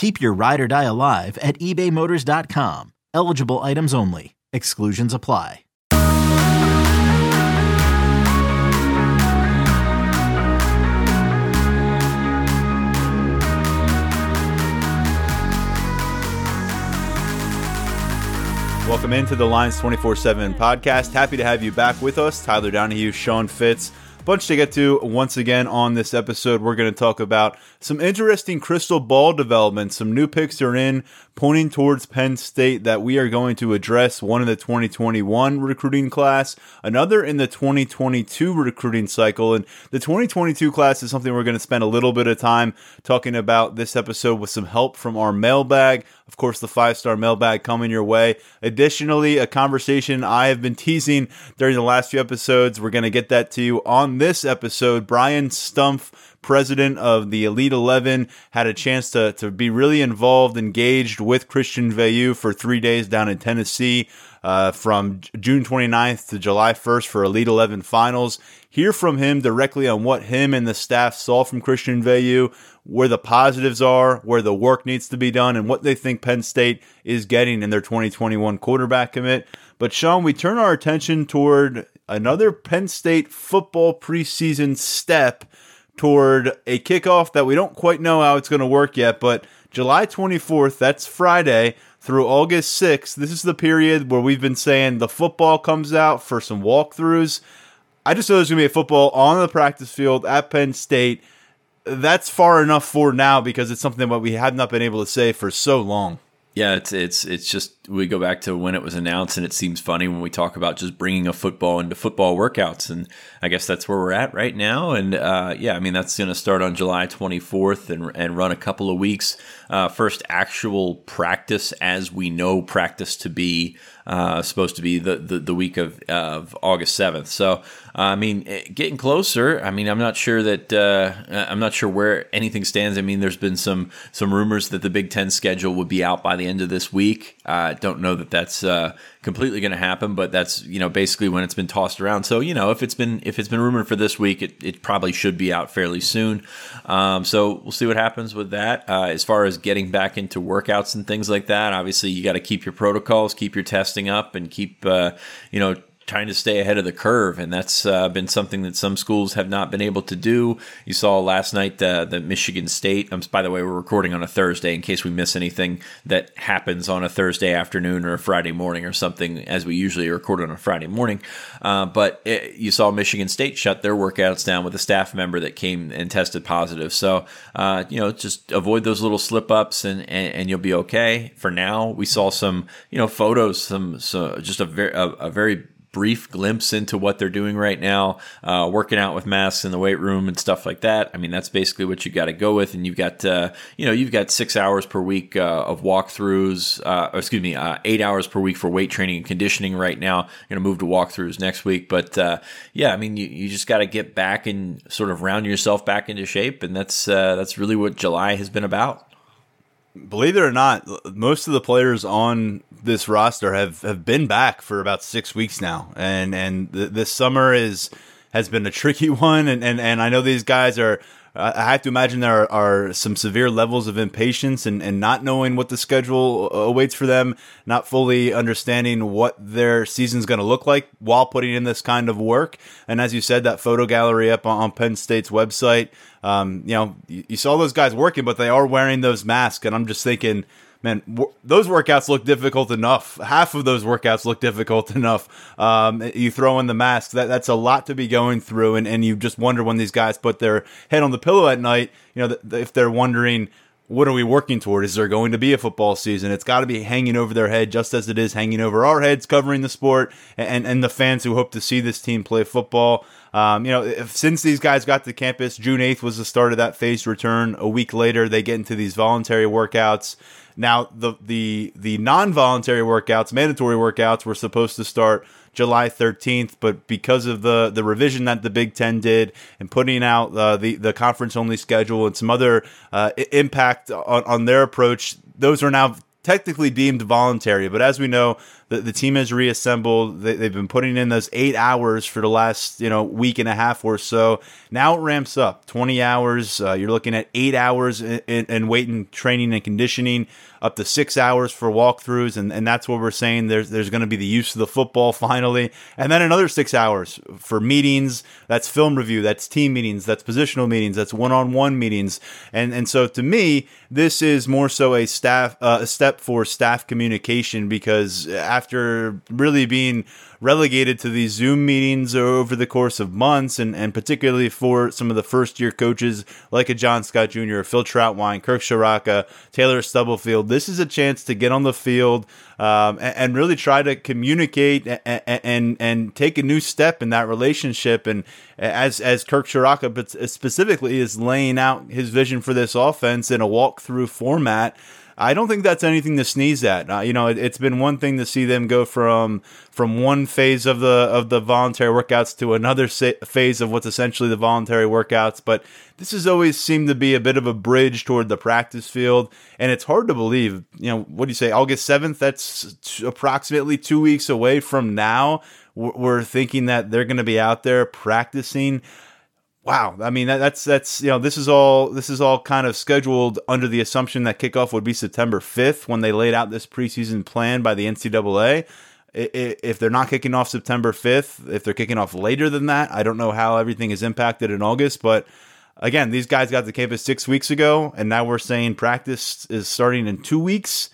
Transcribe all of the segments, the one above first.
Keep your ride or die alive at ebaymotors.com. Eligible items only. Exclusions apply. Welcome into the Lions 24 7 podcast. Happy to have you back with us. Tyler Donohue, Sean Fitz. Bunch to get to once again on this episode. We're going to talk about some interesting crystal ball developments. Some new picks are in, pointing towards Penn State that we are going to address. One in the 2021 recruiting class, another in the 2022 recruiting cycle. And the 2022 class is something we're going to spend a little bit of time talking about this episode with some help from our mailbag. Of course, the five star mailbag coming your way. Additionally, a conversation I have been teasing during the last few episodes. We're going to get that to you on this episode. Brian Stumpf president of the Elite 11, had a chance to, to be really involved, engaged with Christian Veilleux for three days down in Tennessee uh, from June 29th to July 1st for Elite 11 finals. Hear from him directly on what him and the staff saw from Christian Veilleux, where the positives are, where the work needs to be done, and what they think Penn State is getting in their 2021 quarterback commit. But Sean, we turn our attention toward another Penn State football preseason step toward a kickoff that we don't quite know how it's going to work yet, but July 24th, that's Friday, through August 6th, this is the period where we've been saying the football comes out for some walkthroughs. I just know there's going to be a football on the practice field at Penn State. That's far enough for now because it's something that we have not been able to say for so long. Yeah, it's it's it's just we go back to when it was announced, and it seems funny when we talk about just bringing a football into football workouts, and I guess that's where we're at right now. And uh, yeah, I mean that's going to start on July 24th and and run a couple of weeks. Uh, first actual practice, as we know practice to be uh, supposed to be the, the, the week of, of August 7th. So, uh, I mean, eh, getting closer. I mean, I'm not sure that uh, I'm not sure where anything stands. I mean, there's been some some rumors that the Big Ten schedule would be out by the end of this week. I don't know that that's uh, completely going to happen, but that's you know basically when it's been tossed around. So you know if it's been if it's been rumored for this week, it, it probably should be out fairly soon. Um, so we'll see what happens with that. Uh, as far as getting back into workouts and things like that, obviously you got to keep your protocols, keep your testing up, and keep uh, you know trying to stay ahead of the curve, and that's uh, been something that some schools have not been able to do. You saw last night that Michigan State. Um, by the way, we're recording on a Thursday in case we miss anything that happens on a Thursday afternoon or a Friday morning or something, as we usually record on a Friday morning. Uh, but it, you saw Michigan State shut their workouts down with a staff member that came and tested positive. So uh, you know, just avoid those little slip ups, and, and, and you'll be okay. For now, we saw some you know photos, some so just a very a, a very brief glimpse into what they're doing right now, uh, working out with masks in the weight room and stuff like that. I mean, that's basically what you got to go with. And you've got, uh, you know, you've got six hours per week uh, of walkthroughs, uh, excuse me, uh, eight hours per week for weight training and conditioning right now. Going to move to walkthroughs next week. But uh, yeah, I mean, you, you just got to get back and sort of round yourself back into shape. And that's, that's really what July has been about believe it or not, most of the players on this roster have, have been back for about six weeks now, and and th- this summer is has been a tricky one, and, and and I know these guys are. I have to imagine there are, are, some severe levels of impatience and, and not knowing what the schedule awaits for them, not fully understanding what their season's going to look like while putting in this kind of work. And as you said, that photo gallery up on, on Penn State's website, um, you know, you, you, saw those guys working, but they are wearing those masks, and I'm just thinking, man, w- those workouts look difficult enough. Half of those workouts look difficult enough. Um, you throw in the mask, that, that's a lot to be going through. And, and you just wonder when these guys put their head on the pillow at night, you know, th- if they're wondering, what are we working toward? Is there going to be a football season? It's got to be hanging over their head, just as it is hanging over our heads, covering the sport and, and the fans who hope to see this team play football. Um, you know, if, since these guys got to campus, June 8th was the start of that phased return. A week later, they get into these voluntary workouts. Now, the the the non-voluntary workouts, mandatory workouts, were supposed to start July 13th, but because of the the revision that the Big Ten did and putting out uh, the the conference only schedule and some other uh, impact on, on their approach, those are now technically deemed voluntary. But as we know, the, the team has reassembled. They, have been putting in those eight hours for the last you know week and a half or so. Now it ramps up twenty hours. Uh, you're looking at eight hours in, in, in weight and training and conditioning, up to six hours for walkthroughs, and, and that's what we're saying. There's there's going to be the use of the football finally, and then another six hours for meetings. That's film review. That's team meetings. That's positional meetings. That's one on one meetings. And and so to me, this is more so a staff uh, a step for staff communication because after really being relegated to these Zoom meetings over the course of months, and, and particularly for some of the first year coaches like a John Scott Jr., Phil Trautwein, Kirk Ciarrocca, Taylor Stubblefield. This is a chance to get on the field um, and, and, really try to communicate and, and, and take a new step in that relationship. And as as Kirk Ciarrocca specifically is laying out his vision for this offense in a walkthrough format. I don't think that's anything to sneeze at. Uh, you know, it, has been one thing to see them go from from one phase of the of the voluntary workouts to another sa- phase of what's essentially the voluntary workouts, but this has always seemed to be a bit of a bridge toward the practice field, and it's hard to believe. You know, what do you say? August seventh. That's t- approximately two weeks away from now. We're thinking that they're going to be out there practicing wow. I mean that, that's that's you know this is all this is all kind of scheduled under the assumption that kickoff would be september 5th when they laid out this preseason plan by the ncaa if they're not kicking off september 5th if they're kicking off later than that i don't know how everything is impacted in august but again these guys got to campus six weeks ago and now we're saying practice is starting in two weeks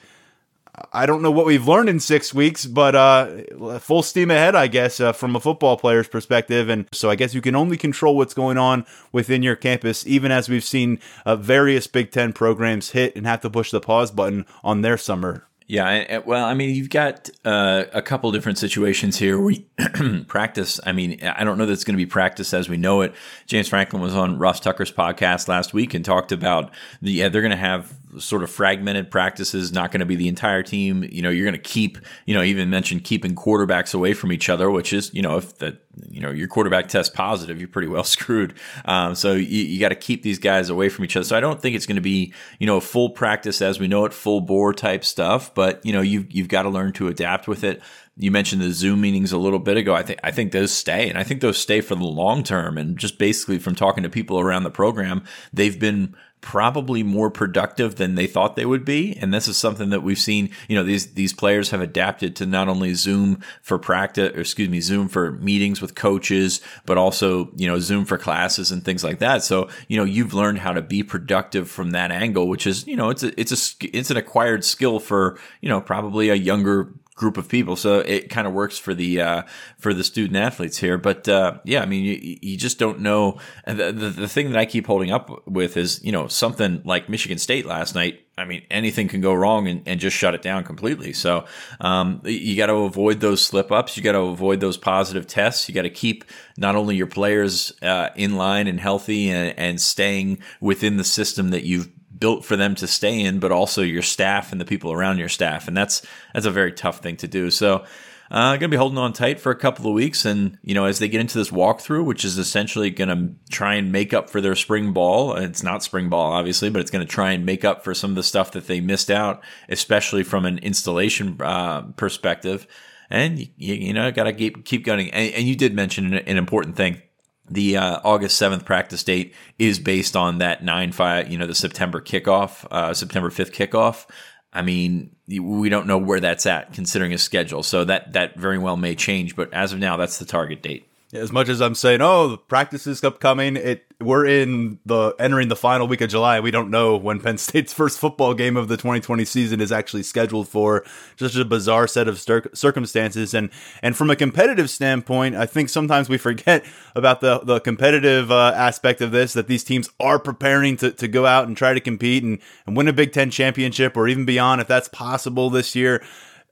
I don't know what we've learned in six weeks, but uh, full steam ahead, I guess, uh, from a football player's perspective. And so I guess you can only control what's going on within your campus, even as we've seen uh, various Big Ten programs hit and have to push the pause button on their summer yeah, well, I mean, you've got uh, a couple different situations here We practice. I mean, I don't know that it's going to be practice as we know it. James Franklin was on Ross Tucker's podcast last week and talked about the yeah, they're going to have sort of fragmented practices, not going to be the entire team. You know, you're going to keep, you know, even mentioned keeping quarterbacks away from each other, which is, you know, if the, you know, your quarterback tests positive, you're pretty well screwed. Um, so you, you got to keep these guys away from each other. So I don't think it's going to be, you know, full practice as we know it, full bore type stuff, but, you know, you've, you've got to learn to adapt with it you mentioned the Zoom meetings a little bit ago. I think I think those stay, and I think those stay for the long term. And just basically from talking to people around the program, they've been probably more productive than they thought they would be. And this is something that we've seen, you know, these, these players have adapted to not only Zoom for practice, or excuse me, Zoom for meetings with coaches, but also, you know, Zoom for classes and things like that. So, you know, you've learned how to be productive from that angle, which is, you know, it's a, it's a, it's an acquired skill for, you know, probably a younger group of people. So it kind of works for the uh, for the student athletes here. But uh, yeah, I mean, you, you just don't know. The, the, the thing that I keep holding up with is you know something like Michigan State last night. I mean, anything can go wrong and, and just shut it down completely. So um, you got to avoid those slip ups. You got to avoid those positive tests. You got to keep not only your players uh, in line and healthy and, and staying within the system that you've built for them to stay in, but also your staff and the people around your staff. And that's that's a very tough thing to do. So uh, going to be holding on tight for a couple of weeks. And, you know, as they get into this walkthrough, which is essentially going to try and make up for their spring ball, it's not spring ball, obviously, but it's going to try and make up for some of the stuff that they missed out, especially from an installation uh, perspective. And, you, you know, got to keep, keep going. And, and, you did mention an, an important thing the uh, August 7th practice date is based on that 9 5, you know, the September kickoff, uh, September 5th kickoff. I mean, we don't know where that's at considering a schedule. So that, that very well may change. But as of now, that's the target date. As much as I'm saying, oh, the practice is upcoming, it we're in the entering the final week of July. We don't know when Penn State's first football game of the 2020 season is actually scheduled for. Just a bizarre set of circumstances, and and from a competitive standpoint, I think sometimes we forget about the the competitive uh, aspect of this. That these teams are preparing to, to go out and try to compete and, and win a Big Ten championship or even beyond, if that's possible this year.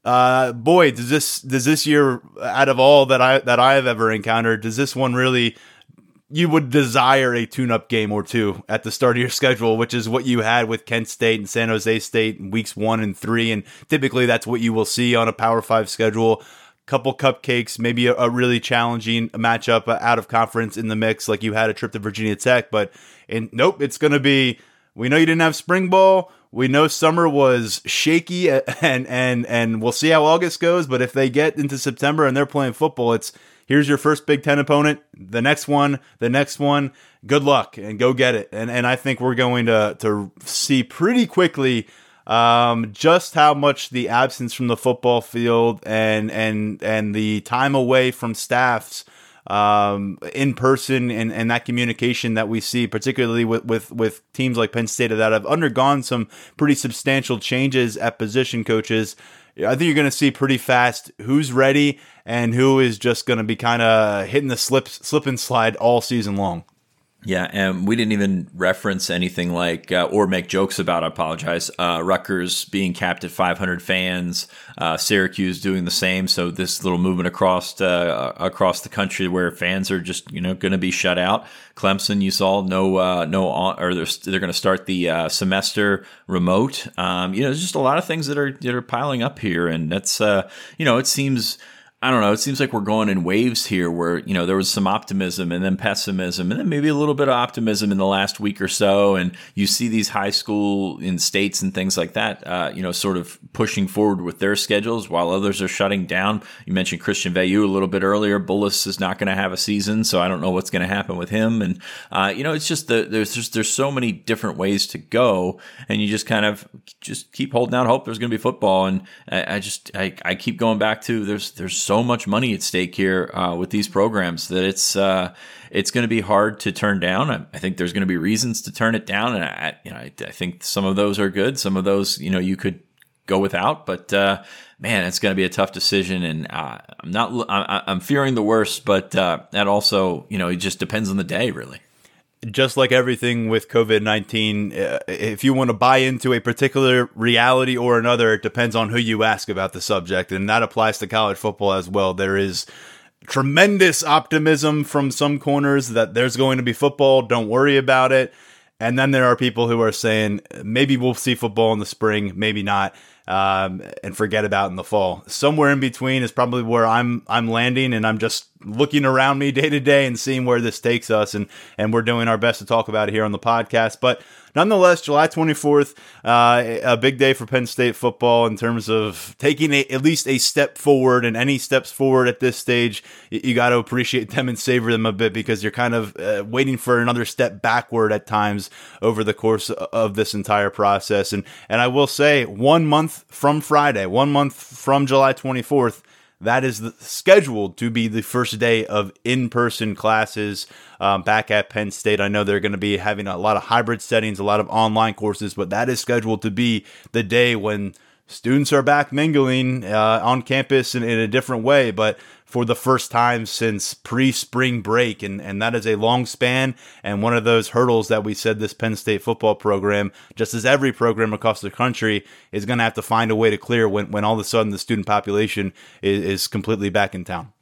Uh, boy, does this does this year out of all that I that I have ever encountered, does this one really you would desire a tune-up game or two at the start of your schedule, which is what you had with Kent State and San Jose State in weeks one and three, and typically that's what you will see on a Power Five schedule. Couple cupcakes, maybe a, a really challenging matchup out of conference in the mix, like you had a trip to Virginia Tech, but and nope, it's going to be. We know you didn't have spring ball. We know summer was shaky, and and and we'll see how August goes. But if they get into September and they're playing football, it's here's your first Big Ten opponent. The next one, the next one. Good luck and go get it. And and I think we're going to to see pretty quickly um, just how much the absence from the football field and and and the time away from staffs um, in person and, and that communication that we see, particularly with, with, with teams like Penn State that have undergone some pretty substantial changes at position coaches. I think you're going to see pretty fast who's ready and who is just going to be kind of hitting the slip, slip and slide all season long. Yeah, and we didn't even reference anything like uh, or make jokes about. I apologize. Uh, Rutgers being capped at 500 fans, uh, Syracuse doing the same. So this little movement across uh, across the country where fans are just you know going to be shut out. Clemson, you saw no uh, no or they're, they're going to start the uh, semester remote. Um, you know, there's just a lot of things that are that are piling up here, and that's you know it seems I don't know. It seems like we're going in waves here where, you know, there was some optimism and then pessimism and then maybe a little bit of optimism in the last week or so. And you see these high school in states and things like that, uh, you know, sort of pushing forward with their schedules while others are shutting down. You mentioned Christian Veilleux a little bit earlier. Bullis is not going to have a season, so I don't know what's going to happen with him. And, uh, you know, it's just the, there's just, there's so many different ways to go and you just kind of just keep holding out hope there's going to be football. And I, I just, I, I keep going back to there's, there's so so much money at stake here uh, with these programs that it's uh, it's going to be hard to turn down. I, I, think there's going to be reasons to turn it down, and I, you know, I, I, think some of those are good. Some of those, you know, you could go without, but uh, man, it's going to be a tough decision, and uh, I'm not. I, am fearing the worst, but uh, that also, you know, it just depends on the day, really just like everything with COVID 19, uh, if you want to buy into a particular reality or another, it depends on who you ask about the subject. And that applies to college football as well. There is tremendous optimism from some corners that there's going to be football. Don't worry about it. And then there are people who are saying maybe we'll see football in the spring, maybe not um, and forget about in the fall. Somewhere in between is probably where I'm I'm landing, and I'm just looking around me day to day and seeing where this takes us, and and we're doing our best to talk about it here on the podcast. But nonetheless, July 24th, uh, a big day for Penn State football in terms of taking a, at least a step forward. And any steps forward at this stage, you, you got to appreciate them and savor them a bit because you're kind of uh, waiting for another step backward at times over the course of this entire process. And and I will say, one month from Friday, one month from July 24th that is scheduled to be the first day of in person classes um, back at Penn State. I know they're going to be having a lot of hybrid settings, a lot of online courses, but that is scheduled to be the day when students are back mingling uh, on campus in, in a different way. But for the first time since pre spring break. And, and that is a long span and one of those hurdles that we said this Penn State football program, just as every program across the country, is going to have to find a way to clear when, when all of a sudden the student population is, is completely back in town.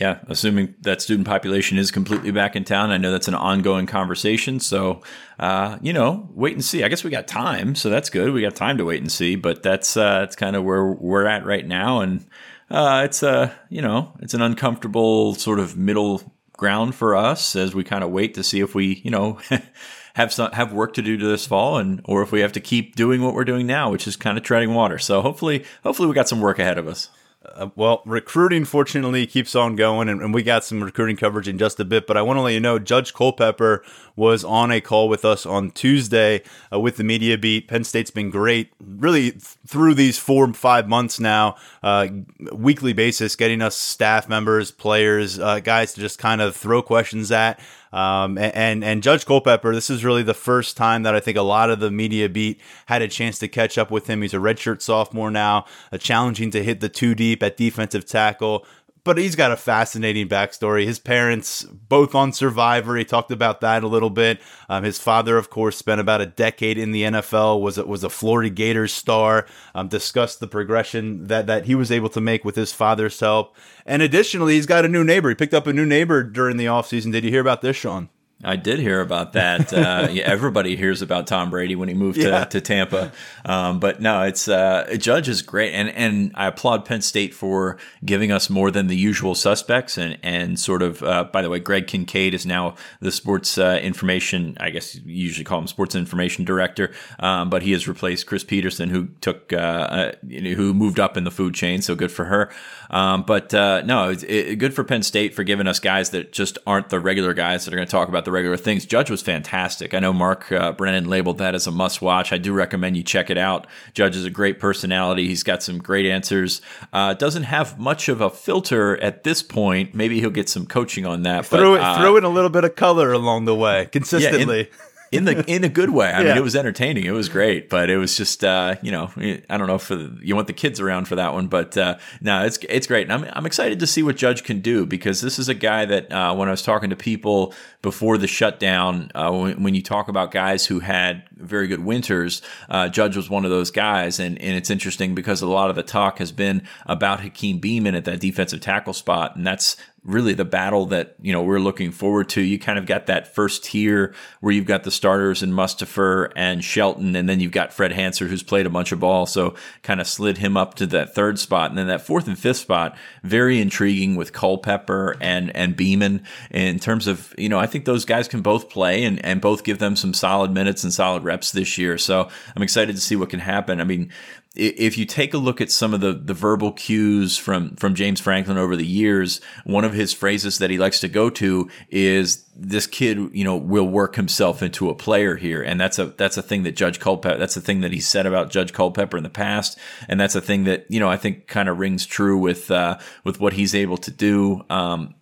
Yeah, assuming that student population is completely back in town. I know that's an ongoing conversation. So, uh, you know, wait and see. I guess we got time, so that's good. We got time to wait and see, but that's uh, that's kind of where we're at right now. And uh, it's a you know it's an uncomfortable sort of middle ground for us as we kind of wait to see if we you know have some have work to do to this fall and or if we have to keep doing what we're doing now which is kind of treading water so hopefully hopefully we got some work ahead of us Uh, well, recruiting fortunately keeps on going, and, and, we got some recruiting coverage in just a bit. But I want to let you know Judge Culpepper was on a call with us on Tuesday uh, with the media beat. Penn State's been great, really th- through these four five months now, uh, weekly basis, getting us staff members, players, uh, guys to just kind of throw questions at. Um, and, and Judge Culpepper, this is really the first time that I think a lot of the media beat had a chance to catch up with him. He's a redshirt sophomore now, uh, challenging to hit the two deep at defensive tackle but he's got a fascinating backstory. His parents, both on Survivor, he talked about that a little bit. Um, his father, of course, spent about a decade in the NFL, was was a Florida Gators star. Um, discussed the progression that that he was able to make with his father's help, and additionally, he's got a new neighbor. He picked up a new neighbor during the offseason. Did you hear about this, Sean? I did hear about that. Uh, yeah, everybody hears about Tom Brady when he moved yeah. to, to Tampa. Um, but no, it's uh, Judge is great, and and I applaud Penn State for giving us more than the usual suspects, and and sort of. Uh, by the way, Greg Kincaid is now the sports uh, information. I guess you usually call him sports information director, um, but he has replaced Kris Petersen, who took uh, uh, who moved up in the food chain. So good for her. Um, but no, it's it, good for Penn State for giving us guys that just aren't the regular guys that are going to talk about the regular things. Judge was fantastic. I know Mark uh, Brennan labeled that as a must watch. I do recommend you check it out. Judge is a great personality. He's got some great answers. Uh, doesn't have much of a filter at this point. Maybe he'll get some coaching on that. Throw but, it, uh, throw in a little bit of color along the way consistently. Yeah, in the in a good way. I yeah. mean, it was entertaining. It was great, but it was just uh, you know I don't know if you want the kids around for that one, but uh, no, it's it's great. And I'm I'm excited to see what Judge can do because this is a guy that uh, when I was talking to people before the shutdown, uh, when, when, you talk about guys who had very good winters, uh, Judge was one of those guys, and and it's interesting because a lot of the talk has been about Hakeem Beamon at that defensive tackle spot, and that's really the battle that you know we're looking forward to. You kind of got that first tier where you've got the starters in Mustipher and Shelton, and then you've got Fred Hansard who's played a bunch of ball, so kind of slid him up to that third spot, and then that fourth and fifth spot very intriguing with Culpepper and and Beamon in terms of you know I think those guys can both play and and both give them some solid minutes and solid reps this year. So I'm excited to see what can happen. I mean, if you take a look at some of the, the verbal cues from, from James Franklin over the years, one of his phrases that he likes to go to is this kid, you know, will work himself into a player here. And that's a, that's a thing that Judge Culpepper, that's a thing that he said about Judge Culpepper in the past. And that's a thing that, you know, I think kind of rings true with, uh, with what he's able to do. Um,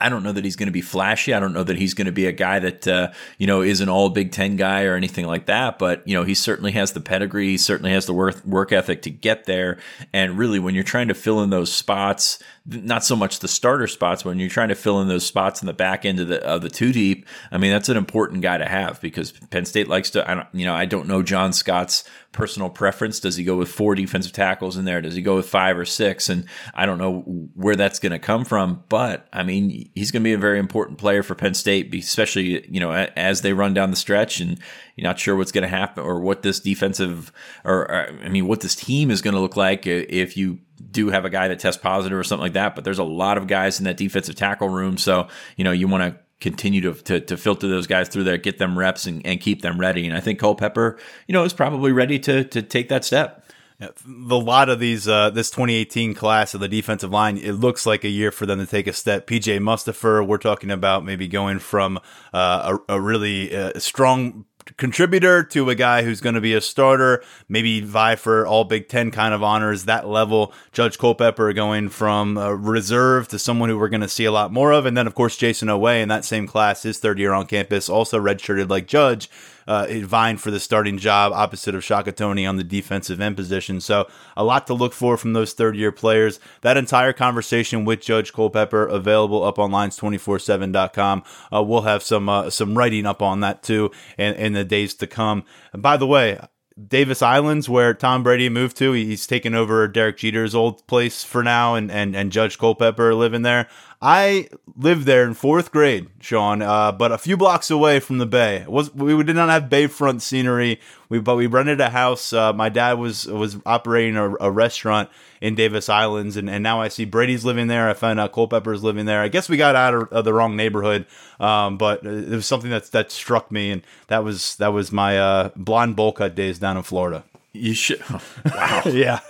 I don't know that he's going to be flashy. I don't know that he's going to be a guy that uh, you know is an all Big Ten guy or anything like that. But you know, he certainly has the pedigree. He certainly has the work work ethic to get there. And really, when you're trying to fill in those spots not so much the starter spots when you're trying to fill in those spots in the back end of the of the two deep. I mean, that's an important guy to have because Penn State likes to. I don't, you know, I don't know John Scott's personal preference. Does he go with four defensive tackles in there? Does he go with five or six? And I don't know where that's going to come from. But I mean, he's going to be a very important player for Penn State, especially you know as they run down the stretch and you're not sure what's going to happen or what this defensive or, or I mean, what this team is going to look like if you do have a guy that tests positive or something like that. But there's a lot of guys in that defensive tackle room. So, you know, you want to continue to, to, to, filter those guys through there, get them reps and, and keep them ready. And I think Culpepper, you know, is probably ready to, to take that step. The lot of these, uh, this 2018 class of the defensive line, it looks like a year for them to take a step. PJ Mustipher, we're talking about maybe going from uh, a, a, really uh, strong contributor to a guy who's going to be a starter, maybe vie for all Big Ten kind of honors, that level. Judge Culpepper going from reserve to someone who we're going to see a lot more of. And then, of course, Jayson Oweh in that same class, his third year on campus, also redshirted like Judge uh, vying for the starting job opposite of Shaka Toney on the defensive end position. So a lot to look for from those third year players. That entire conversation with Judge Culpepper available up on lions247.com. Uh, we'll have some uh, some writing up on that too in, in the days to come. And by the way, Davis Islands, where Tom Brady moved to. He's taken over Derek Jeter's old place for now, and, and, and Judge Culpepper living there. I lived there in fourth grade, Sean, uh, but a few blocks away from the bay. It was we did not have bayfront scenery, we but we rented a house. Uh, my dad was was operating a, a, restaurant in Davis Islands, and, and now I see Brady's living there. I found out Culpepper's living there. I guess we got out of, of the wrong neighborhood, um, but it was something that that struck me, and that was that was my uh, blonde bowl cut days down in Florida. You should. wow. yeah.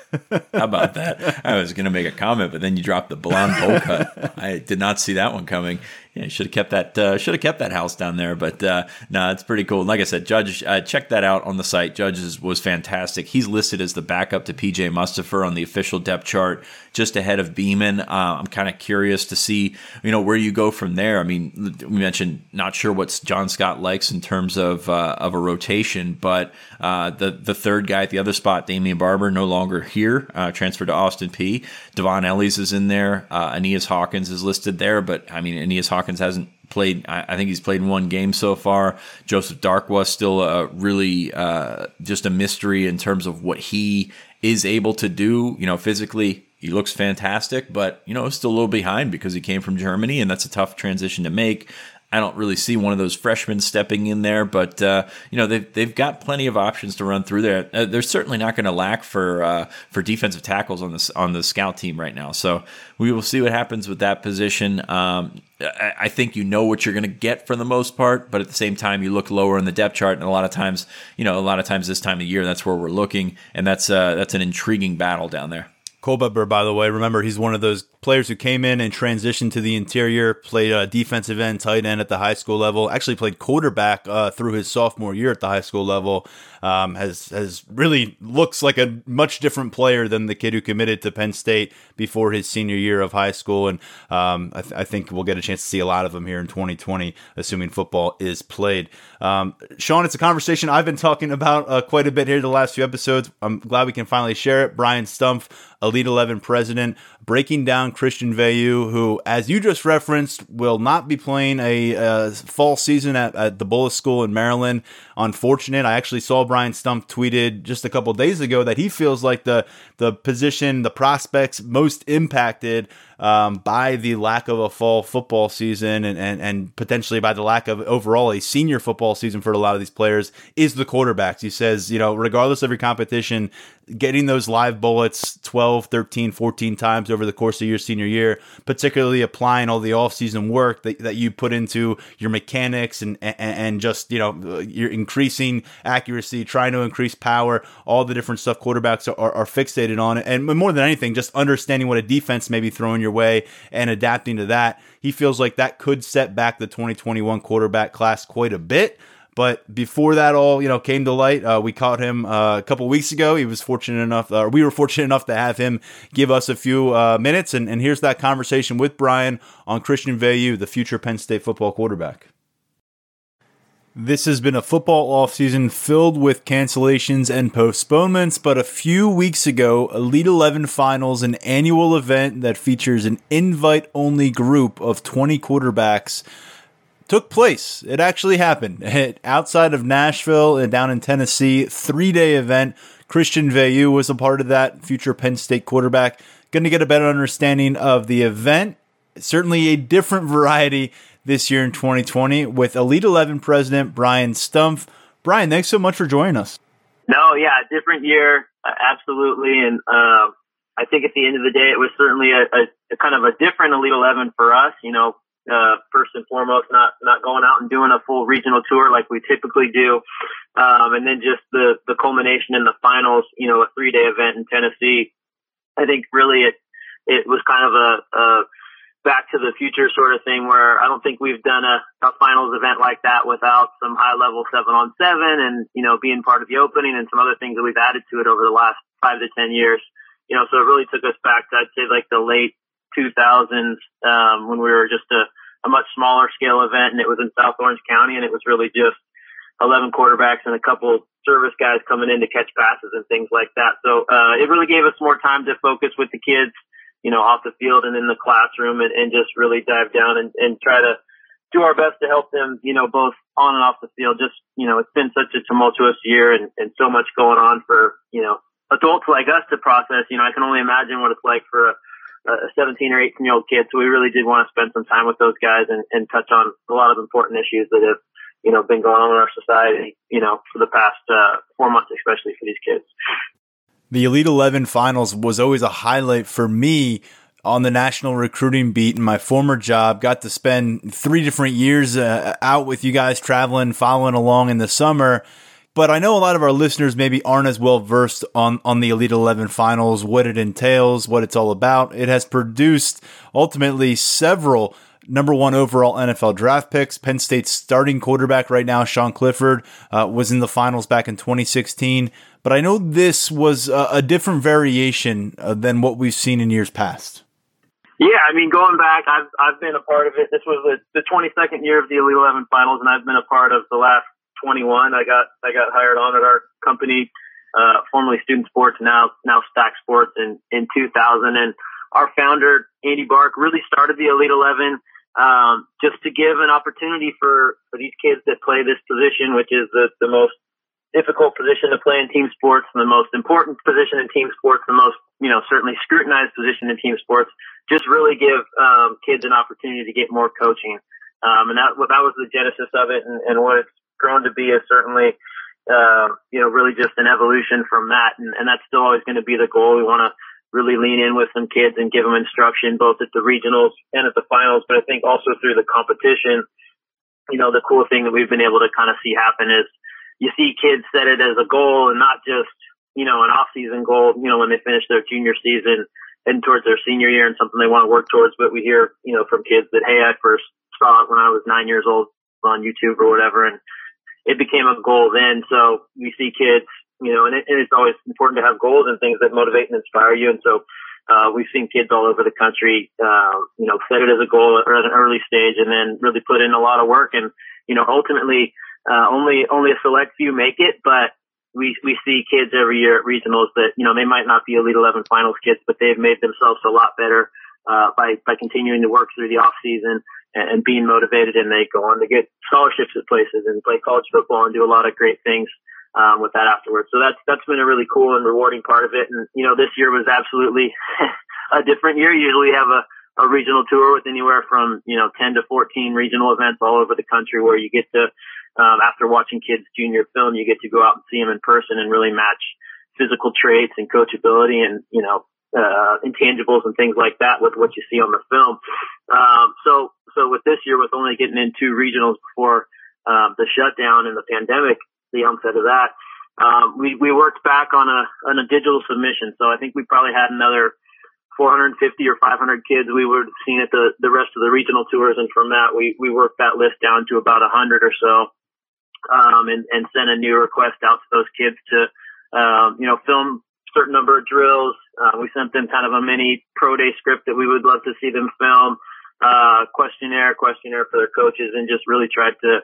How about that? I was going to make a comment, but then you dropped the blonde bowl cut. I did not see that one coming. Yeah, should have kept that. Uh, should have kept that house down there. But uh, no, it's pretty cool. like I said, Judge, uh, check that out on the site. Judge was fantastic. He's listed as the backup to PJ Mustipher on the official depth chart, just ahead of Beamon. Uh, I'm kind of curious to see, you know, where you go from there. I mean, we mentioned not sure what John Scott likes in terms of uh, of a rotation, but uh, the the third guy at the other spot, Damion Barber, no longer here, transferred to Austin Peay D'Von Ellies is in there. Aeneas Hawkins is listed there, but I mean, Aeneas Hawkins hasn't played. I, think he's played one game so far. Joseph Darkwa still really uh, just a mystery in terms of what he is able to do. You know, physically, he looks fantastic, but you know, still a little behind because he came from Germany, and that's a tough transition to make. I don't really see one of those freshmen stepping in there, but uh, you know they've they've got plenty of options to run through there. Uh, they're certainly not going to lack for uh, for defensive tackles on the on the scout team right now. So we will see what happens with that position. Um, I, I think you know what you're going to get for the most part, but at the same time you look lower in the depth chart, and a lot of times you know a lot of times this time of year that's where we're looking, and that's uh, that's an intriguing battle down there. Culpepper, by the way, remember he's one of those players who came in and transitioned to the interior, played a defensive end, tight end at the high school level, actually played quarterback uh, through his sophomore year at the high school level. Um, has has really looks like a much different player than the kid who committed to Penn State before his senior year of high school, and um, I, th- I, think we'll get a chance to see a lot of him here in 2020, assuming football is played. Um, Sean, it's a conversation I've been talking about uh, quite a bit here the last few episodes. I'm glad we can finally share it. Brian Stumpf, Elite 11 president, breaking down Christian Veilleux, who, as you just referenced, will not be playing a, a fall season at, at, the Bullis School in Maryland. Unfortunate. I actually saw Brian Stumpf tweeted just a couple days ago that he feels like the the position, the prospects most impacted um, by the lack of a fall football season and, and, and potentially by the lack of overall a senior football season for a lot of these players is the quarterbacks. He says, you know, regardless of your competition, getting those live bullets 12, 13, 14 times over the course of your senior year, particularly applying all the offseason work that, that you put into your mechanics and, and, and just, you know, you're increasing accuracy, trying to increase power, all the different stuff quarterbacks are, are, are fixated on. And more than anything, just understanding what a defense may be throwing your your way and adapting to that. He feels like that could set back the 2021 quarterback class quite a bit. But before that all, you know, came to light, uh, we caught him uh, a couple weeks ago. He was fortunate enough, or uh, we were fortunate enough to have him give us a few uh, minutes. And, and here's that conversation with Brian on Christian Veilleux, the future Penn State football quarterback. This has been a football offseason filled with cancellations and postponements, but a few weeks ago, Elite 11 Finals, an annual event that features an invite only group of 20 quarterbacks, took place. It actually happened. outside of Nashville and down in Tennessee, three day event. Christian Veilleux was a part of that, future Penn State quarterback. Going to get a better understanding of the event. Certainly a different variety this year in 2020 with Elite 11 president Brian Stumpf. Brian, thanks so much for joining us. No, yeah, different year, uh, absolutely. And uh, I think at the end of the day, it was certainly a, a, a kind of a different Elite 11 for us. You know, uh, first and foremost, not not going out and doing a full regional tour like we typically do, um, and then just the the culmination in the finals. You know, a three day event in Tennessee. I think really it it was kind of a, a back to the future sort of thing where I don't think we've done a, a finals event like that without some high level seven on seven and, you know, being part of the opening and some other things that we've added to it over the last five to 10 years. You know, so it really took us back to, I'd say like the late 2000s, um, when we were just a, a much smaller scale event and it was in South Orange County and it was really just 11 quarterbacks and a couple service guys coming in to catch passes and things like that. So, uh, it really gave us more time to focus with the kids you know, off the field and in the classroom and, and just really dive down and, and try to do our best to help them, you know, both on and off the field. Just, you know, it's been such a tumultuous year and, and so much going on for, you know, adults like us to process. You know, I can only imagine what it's like for a, a 17 or 18 year old kid. So we really did want to spend some time with those guys and, and touch on a lot of important issues that have, you know, been going on in our society, you know, for the past uh, four months, especially for these kids the Elite 11 finals was always a highlight for me on the national recruiting beat in my former job. Got to spend three different years uh, out with you guys traveling, following along in the summer. but I know a lot of our listeners maybe aren't as well versed on, on the Elite 11 finals, what it entails, what it's all about. It has produced ultimately several number one overall NFL draft picks. Penn State's starting quarterback right now, Sean Clifford, uh, was in the finals back in 2016. But I know this was a, a different variation uh, than what we've seen in years past. Yeah, I mean, going back, I've I've been a part of it. This was the, the 22nd year of the Elite 11 finals, and I've been a part of the last 21. I got I got hired on at our company, uh, formerly Student Sports, now now Stack Sports in in 2000. And our founder Andy Bark really started the Elite 11 um, just to give an opportunity for for these kids that play this position, which is the the most difficult position to play in team sports, and the most important position in team sports, the most, you know, certainly scrutinized position in team sports, just really give, um, kids an opportunity to get more coaching. Um, and that, that was the genesis of it. And, and what it's grown to be is certainly, uh, you know, really just an evolution from that. And, and that's still always going to be the goal. We want to really lean in with some kids and give them instruction both at the regionals and at the finals. But I think also through the competition, you know, the cool thing that we've been able to kind of see happen is you see kids set it as a goal and not just, you know, an off season goal, you know, when they finish their junior season and towards their senior year and something they want to work towards. But we hear, you know, from kids that, Hey, I first saw it when I was nine years old on YouTube or whatever. And it became a goal then. So we see kids, you know, and, it, and it's always important to have goals and things that motivate and inspire you. And so, uh, we've seen kids all over the country, uh, you know, set it as a goal at an early stage and then really put in a lot of work. And, you know, ultimately, uh, only, only a select few make it, but we, we see kids every year at regionals that, you know, they might not be Elite 11 finals kids, but they've made themselves a lot better, uh, by, by continuing to work through the off season and, and being motivated and they go on to get scholarships at places and play college football and do a lot of great things um, with that afterwards. So that's that's been a really cool and rewarding part of it. And you know, this year was absolutely a different year. Usually, we have a a regional tour with anywhere from you know 10 to 14 regional events all over the country where you get to um, after watching kids junior film, you get to go out and see them in person and really match physical traits and coachability and you know uh, intangibles and things like that with what you see on the film. Um, so, so with this year, with only getting in two regionals before um, the shutdown and the pandemic, the onset of that, um, we we worked back on a on a digital submission. So I think we probably had another 450 or 500 kids we would have seen at the the rest of the regional tours, and from that we we worked that list down to about 100 or so, um, and and sent a new request out to those kids to um, you know film certain number of drills. Uh, we sent them kind of a mini pro day script that we would love to see them film, uh, questionnaire, questionnaire for their coaches and just really tried to,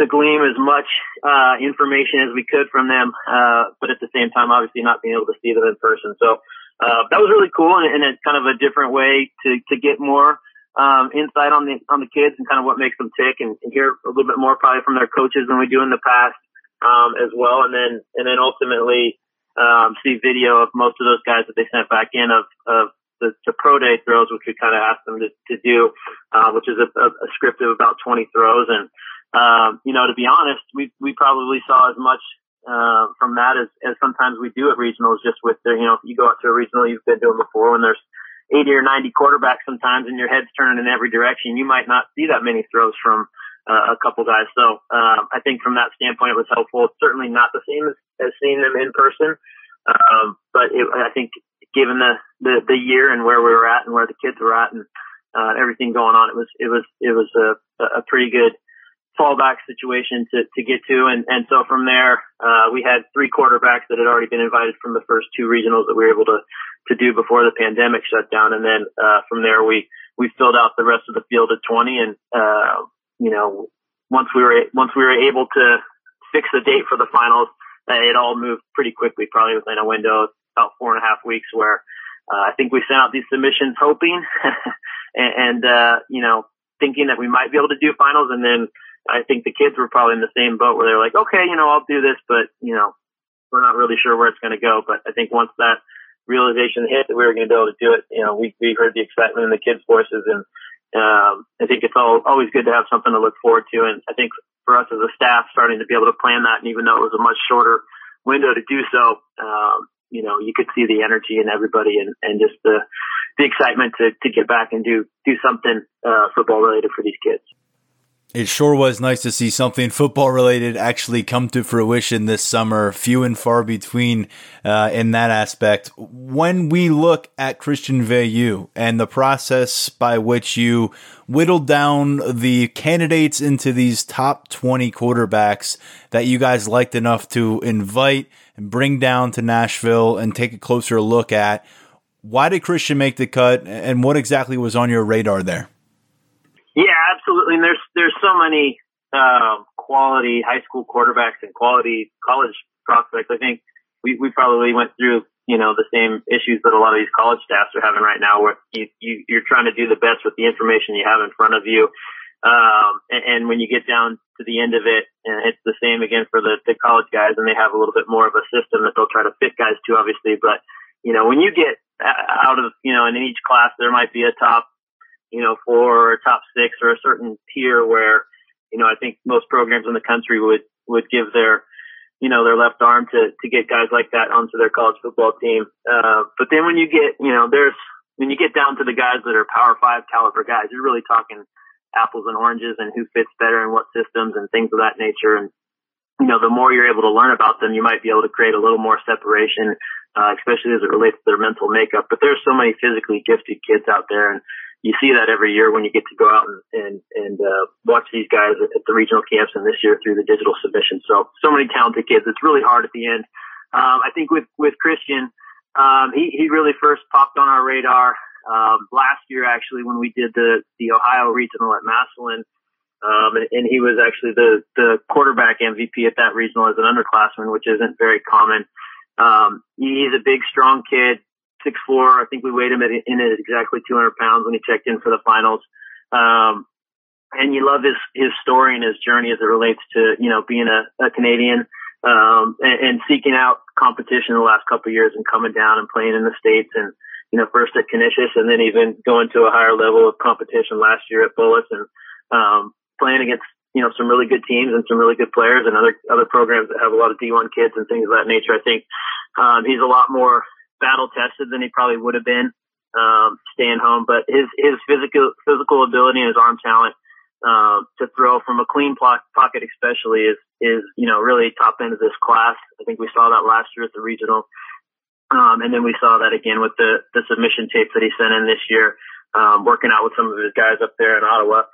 to glean as much, uh, information as we could from them. Uh, but at the same time, obviously not being able to see them in person. So, uh, that was really cool and, and it's kind of a different way to, to get more, um, insight on the, on the kids and kind of what makes them tick and, and hear a little bit more probably from their coaches than we do in the past, um, as well. And then, and then ultimately, um, see video of most of those guys that they sent back in of, of the, the pro day throws, which we kind of asked them to, to do, uh, which is a, a, a script of about 20 throws. And, um, you know, to be honest, we, we probably saw as much, uh, from that as, as sometimes we do at regionals just with the, you know, if you go out to a regional you've been doing before when there's 80 or 90 quarterbacks sometimes and your head's turning in every direction. You might not see that many throws from, uh, a couple guys. So um, I think from that standpoint, it was helpful. It's certainly not the same as, as seeing them in person, um, but it, I think given the, the the year and where we were at and where the kids were at and uh, everything going on, it was it was it was a, a pretty good fallback situation to, to get to. And, and so from there, uh, we had three quarterbacks that had already been invited from the first two regionals that we were able to, to do before the pandemic shut down. And then, uh, from there, we, we filled out the rest of the field at 20 and, uh, you know, once we were once we were able to fix the date for the finals, uh, it all moved pretty quickly, probably within a window of about four and a half weeks. Where uh, I think we sent out these submissions hoping and, and uh, you know thinking that we might be able to do finals, and then I think the kids were probably in the same boat where they're like, okay, you know, I'll do this, but you know, we're not really sure where it's going to go. But I think once that realization hit that we were going to be able to do it, you know, we we heard the excitement in the kids' voices and um, I think it's all, always good to have something to look forward to. And I think for us as a staff, starting to be able to plan that, and even though it was a much shorter window to do so, um, you know, you could see the energy in everybody and, and just the, the excitement to, to get back and do, do something, uh, football related for these kids. It sure was nice to see something football related actually come to fruition this summer. Few and far between uh, in that aspect. When we look at Christian Veilleux and the process by which you whittled down the candidates into these top 20 quarterbacks that you guys liked enough to invite and bring down to Nashville and take a closer look at, why did Christian make the cut and what exactly was on your radar there? Yeah, absolutely. And there's there's so many um, quality high school quarterbacks and quality college prospects. I think we we probably went through you know the same issues that a lot of these college staffs are having right now, where you, you you're trying to do the best with the information you have in front of you. Um, and, and when you get down to the end of it, and it's the same again for the, the college guys, and they have a little bit more of a system that they'll try to fit guys to, obviously. But you know, when you get out of you know in each class, there might be a top you know, four or top six or a certain tier where, you know, I think most programs in the country would, would give their, you know, their left arm to, to get guys like that onto their college football team. Uh, but then when you get, you know, there's, when you get down to the guys that are power five caliber guys, you're really talking apples and oranges and who fits better and what systems and things of that nature. And, you know, the more you're able to learn about them, you might be able to create a little more separation, uh, especially as it relates to their mental makeup. But there's so many physically gifted kids out there and, you see that every year when you get to go out and and, and uh, watch these guys at, the regional camps and this year through the digital submission. So so many talented kids. It's really hard at the end. Um, I think with with Christian, um, he he really first popped on our radar um, last year actually when we did the the Ohio regional at Massillon. Um, and, he was actually the, the quarterback MVP at that regional as an underclassman, which isn't very common. Um, he's a big, strong kid, six four. I think we weighed him at, in at exactly 200 pounds when he checked in for the finals. Um, and you love his his story and his journey as it relates to you know being a, a Canadian um, and, and seeking out competition the last couple of years and coming down and playing in the states and you know first at Canisius and then even going to a higher level of competition last year at Bullis and um, playing against you know some really good teams and some really good players and other other programs that have a lot of D1 kids and things of that nature. I think um, he's a lot more battle tested than he probably would have been um, staying home. But his his physical physical ability and his arm talent uh, to throw from a clean pocket, especially, is is you know really top end of this class. I think we saw that last year at the regional, um, and then we saw that again with the the submission tapes that he sent in this year, um, working out with some of his guys up there in Ottawa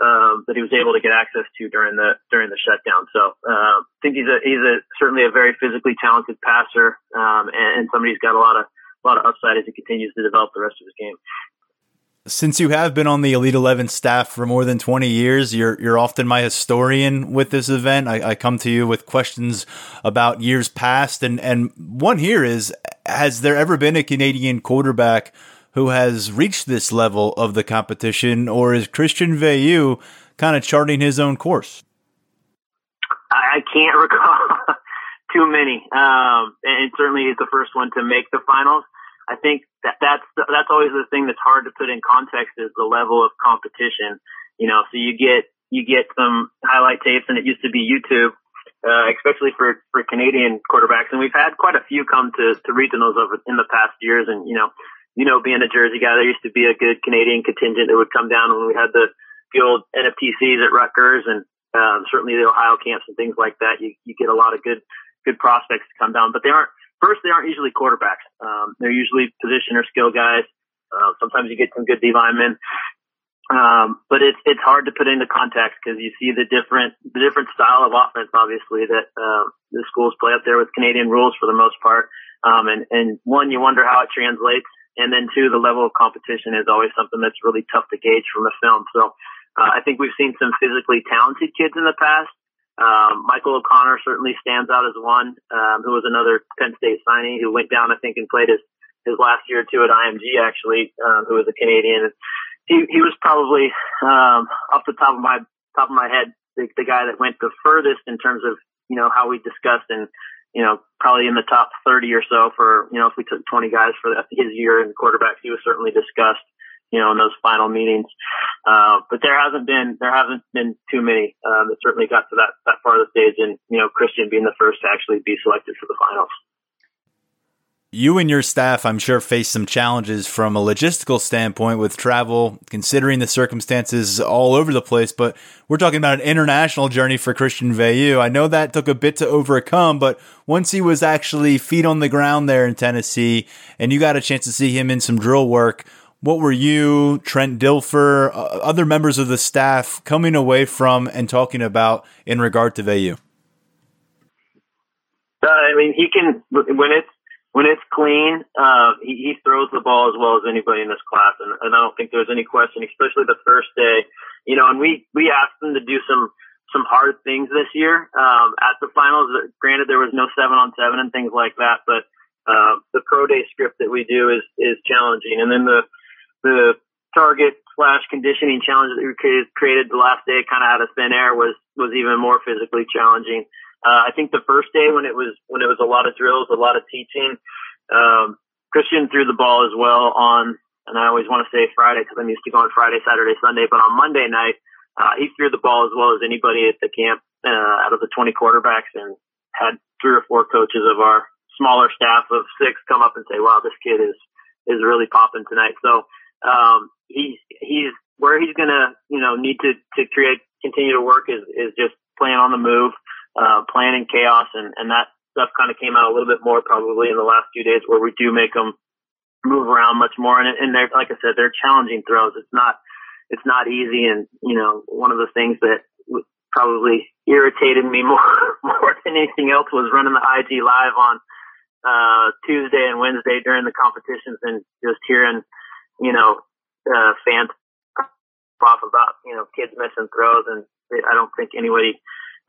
um, that he was able to get access to during the during the shutdown. So uh, I think he's a he's a certainly a very physically talented passer, um, and, and somebody who's got a lot of a lot of upside as he continues to develop the rest of his game. Since you have been on the Elite Eleven staff for more than twenty years, you're you're often my historian with this event. I, I come to you with questions about years past, and and one here is: Has there ever been a Canadian quarterback? Who has reached this level of the competition, or is Christian Veilleux kind of charting his own course? I can't recall too many, um, and certainly he's the first one to make the finals. I think that that's that's always the thing that's hard to put in context is the level of competition. You know, so you get you get some highlight tapes, and it used to be YouTube, uh, especially for for Canadian quarterbacks, and we've had quite a few come to to regionals over in the past years, and you know you know, being a Jersey guy, there used to be a good Canadian contingent that would come down when we had the, the old NFTCs at Rutgers and um, certainly the Ohio camps and things like that. You, you get a lot of good good prospects to come down, but they aren't first. They aren't usually quarterbacks. Um, they're usually position or skill guys. Uh, sometimes you get some good D linemen. Um, but it's it's hard to put into context because you see the different the different style of offense, obviously that um, the schools play up there with Canadian rules for the most part. Um, and and one, you wonder how it translates and then two, the level of competition is always something that's really tough to gauge from a film. So uh, I think we've seen some physically talented kids in the past. Um, Michael O'Connor certainly stands out as one, um, who was another Penn State signee who went down, I think, and played his, his last year or two at IMG actually, um, who was a Canadian. He, he was probably, um, off the top of my, top of my head, the, the guy that went the furthest in terms of, you know, how we discussed and you know, probably in the top 30 or so for, you know, if we took 20 guys for his year in quarterbacks, he was certainly discussed, you know, in those final meetings. Uh, but there hasn't been, there hasn't been too many, um, that certainly got to that, that part of the stage and, you know, Christian being the first to actually be selected for the finals. You and your staff, I'm sure, face some challenges from a logistical standpoint with travel, considering the circumstances all over the place. But we're talking about an international journey for Christian Veilleux. I know that took a bit to overcome, but once he was actually feet on the ground there in Tennessee and you got a chance to see him in some drill work, what were you, Trent Dilfer, other members of the staff coming away from and talking about in regard to Veilleux? Uh, I mean, he can, when it's, when it's clean, uh, he, he throws the ball as well as anybody in this class. And, and I don't think there's any question, especially the first day, you know, and we, we asked him to do some, some hard things this year, um, at the finals. Granted, there was no seven on seven and things like that, but, uh, the pro day script that we do is, is challenging. And then the, the target slash conditioning challenge that we created, created the last day kind of out of thin air was, was even more physically challenging. Uh, I think the first day when it was when it was a lot of drills, a lot of teaching, um, Christian threw the ball as well on, and I always want to say Friday because I'm used to going Friday, Saturday, Sunday, but on Monday night, uh, he threw the ball as well as anybody at the camp uh, out of the 20 quarterbacks, and had three or four coaches of our smaller staff of six come up and say, "Wow, this kid is is really popping tonight." So um, he's he's where he's gonna you know need to to create continue to work is is just playing on the move uh, in chaos, and and that stuff kind of came out a little bit more probably in the last few days where we do make them move around much more. And, and they're, like I said, they're challenging throws. It's not, it's not easy. And, you know, one of the things that probably irritated me more, more than anything else was running the IG live on, uh, Tuesday and Wednesday during the competitions and just hearing, you know, uh, fans off about, you know, kids missing throws. And I don't think anybody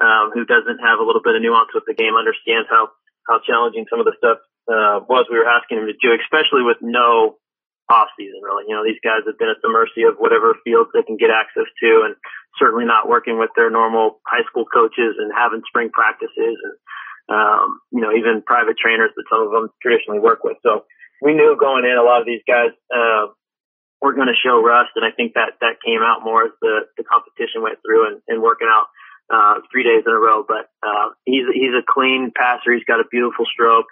um, who doesn't have a little bit of nuance with the game understands how how challenging some of the stuff uh, was we were asking him to do, especially with no off season. Really, you know, these guys have been at the mercy of whatever fields they can get access to, and certainly not working with their normal high school coaches and having spring practices and um, you know even private trainers that some of them traditionally work with. So we knew going in a lot of these guys. Uh, were going to show rust, and I think that that came out more as the the competition went through and, and working out uh, three days in a row. But uh, he's he's a clean passer. He's got a beautiful stroke.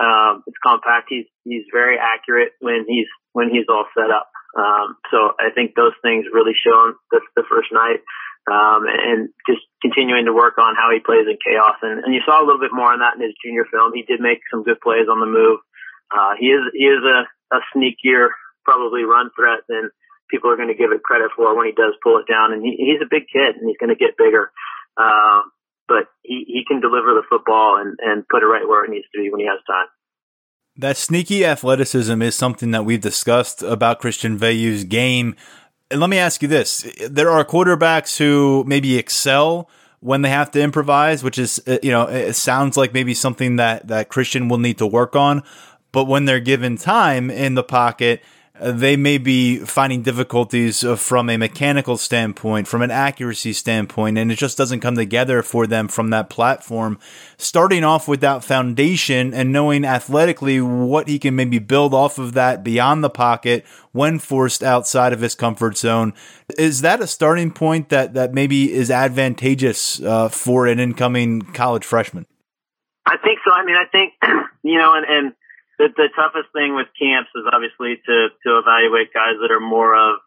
Um, it's compact. He's he's very accurate when he's when he's all set up. Um, so I think those things really shown the, the first night. Um, and just continuing to work on how he plays in chaos. And, and you saw a little bit more on that in his junior film. He did make some good plays on the move. Uh, he is, he is a, a sneakier, probably run threat than people are going to give it credit for when he does pull it down. And he, he's a big kid and he's going to get bigger. Um, but he, he can deliver the football and, and put it right where it needs to be when he has time. That sneaky athleticism is something that we've discussed about Christian Veilleux's game. And let me ask you this. There are quarterbacks who maybe excel when they have to improvise, which is, uh, you know, it sounds like maybe something that, that Christian will need to work on. But when they're given time in the pocket, they may be finding difficulties uh, from a mechanical standpoint, from an accuracy standpoint, and it just doesn't come together for them from that platform. Starting off with that foundation and knowing athletically what he can maybe build off of that beyond the pocket when forced outside of his comfort zone. Is that a starting point that, that maybe is advantageous uh, for an incoming college freshman? I think so. I mean, I think, you know, and, and the, the toughest thing with camps is obviously to, to evaluate guys that are more of,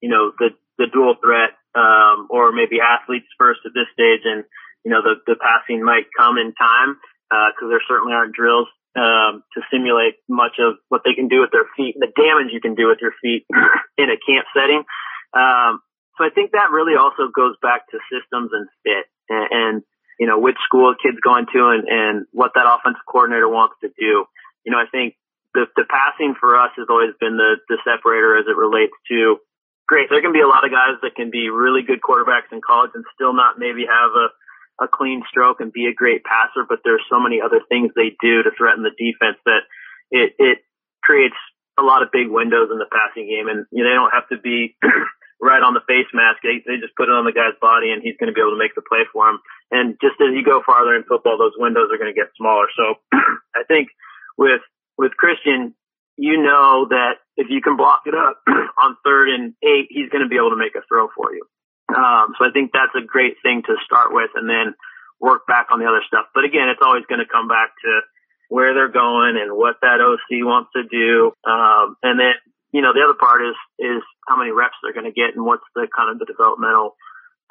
you know, the, the dual threat, um, or maybe athletes first at this stage. And, you know, the, the passing might come in time, uh, cause there certainly aren't drills, um, to simulate much of what they can do with their feet and the damage you can do with your feet in a camp setting. Um, so I think that really also goes back to systems and fit and, and you know, which school a kid's going to and, and what that offensive coordinator wants to do you know, I think the, the passing for us has always been the, the separator as it relates to great. There can be a lot of guys that can be really good quarterbacks in college and still not maybe have a, a clean stroke and be a great passer, but there's so many other things they do to threaten the defense that it, it creates a lot of big windows in the passing game. And, you know, they don't have to be right on the face mask. They, they just put it on the guy's body and he's going to be able to make the play for him. And just as you go farther in football, those windows are going to get smaller. So I think with with Christian, you know that if you can block it up on third and eight, he's going to be able to make a throw for you. Um, so I think that's a great thing to start with, and then work back on the other stuff. But again, it's always going to come back to where they're going and what that OC wants to do. Um, and then, you know, the other part is, is how many reps they're going to get and what's the kind of the developmental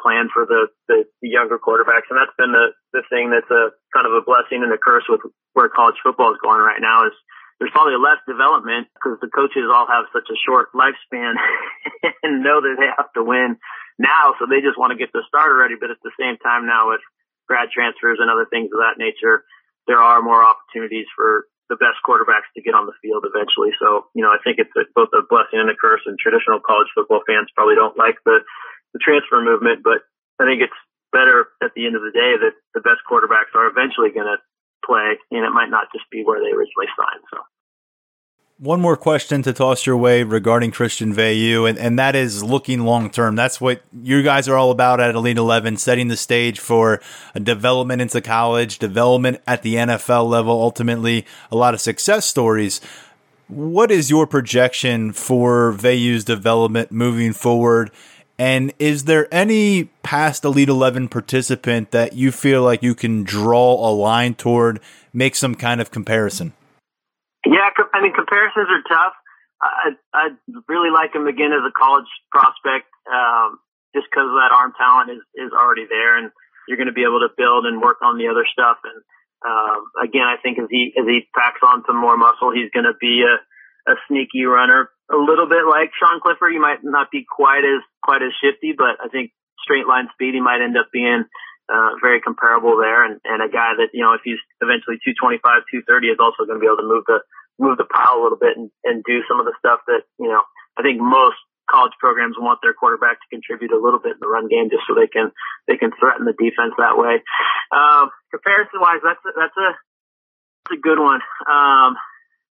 plan for the, the, the younger quarterbacks. And that's been the, the thing that's a kind of a blessing and a curse with where college football is going right now is there's probably less development because the coaches all have such a short lifespan and know that they have to win now. So they just want to get the starter ready. But at the same time now with grad transfers and other things of that nature, there are more opportunities for the best quarterbacks to get on the field eventually. So, you know, I think it's both a blessing and a curse and traditional college football fans probably don't like the the transfer movement, but I think it's better at the end of the day that the best quarterbacks are eventually going to play, and it might not just be where they originally signed. So. One more question to toss your way regarding Christian Veilleux, and, and that is looking long term. That's what you guys are all about at Elite 11, setting the stage for development into college, development at the NFL level, ultimately, a lot of success stories. What is your projection for Veilleux's development moving forward? And is there any past Elite 11 participant that you feel like you can draw a line toward, make some kind of comparison? Yeah, I mean, comparisons are tough. I, I really like him again as a college prospect, um, just because that arm talent is, is already there and you're going to be able to build and work on the other stuff. And, um, again, I think as he, as he packs on some more muscle, he's going to be a, a sneaky runner, a little bit like Sean Clifford. You might not be quite as quite as shifty, but I think straight line speed he might end up being uh, very comparable there, and, and a guy that you know if he's eventually 225, 230 is also going to be able to move the move the pile a little bit and, and do some of the stuff that you know I think most college programs want their quarterback to contribute a little bit in the run game just so they can they can threaten the defense that way. Um, comparison wise, that's a, that's a that's a good one. Um,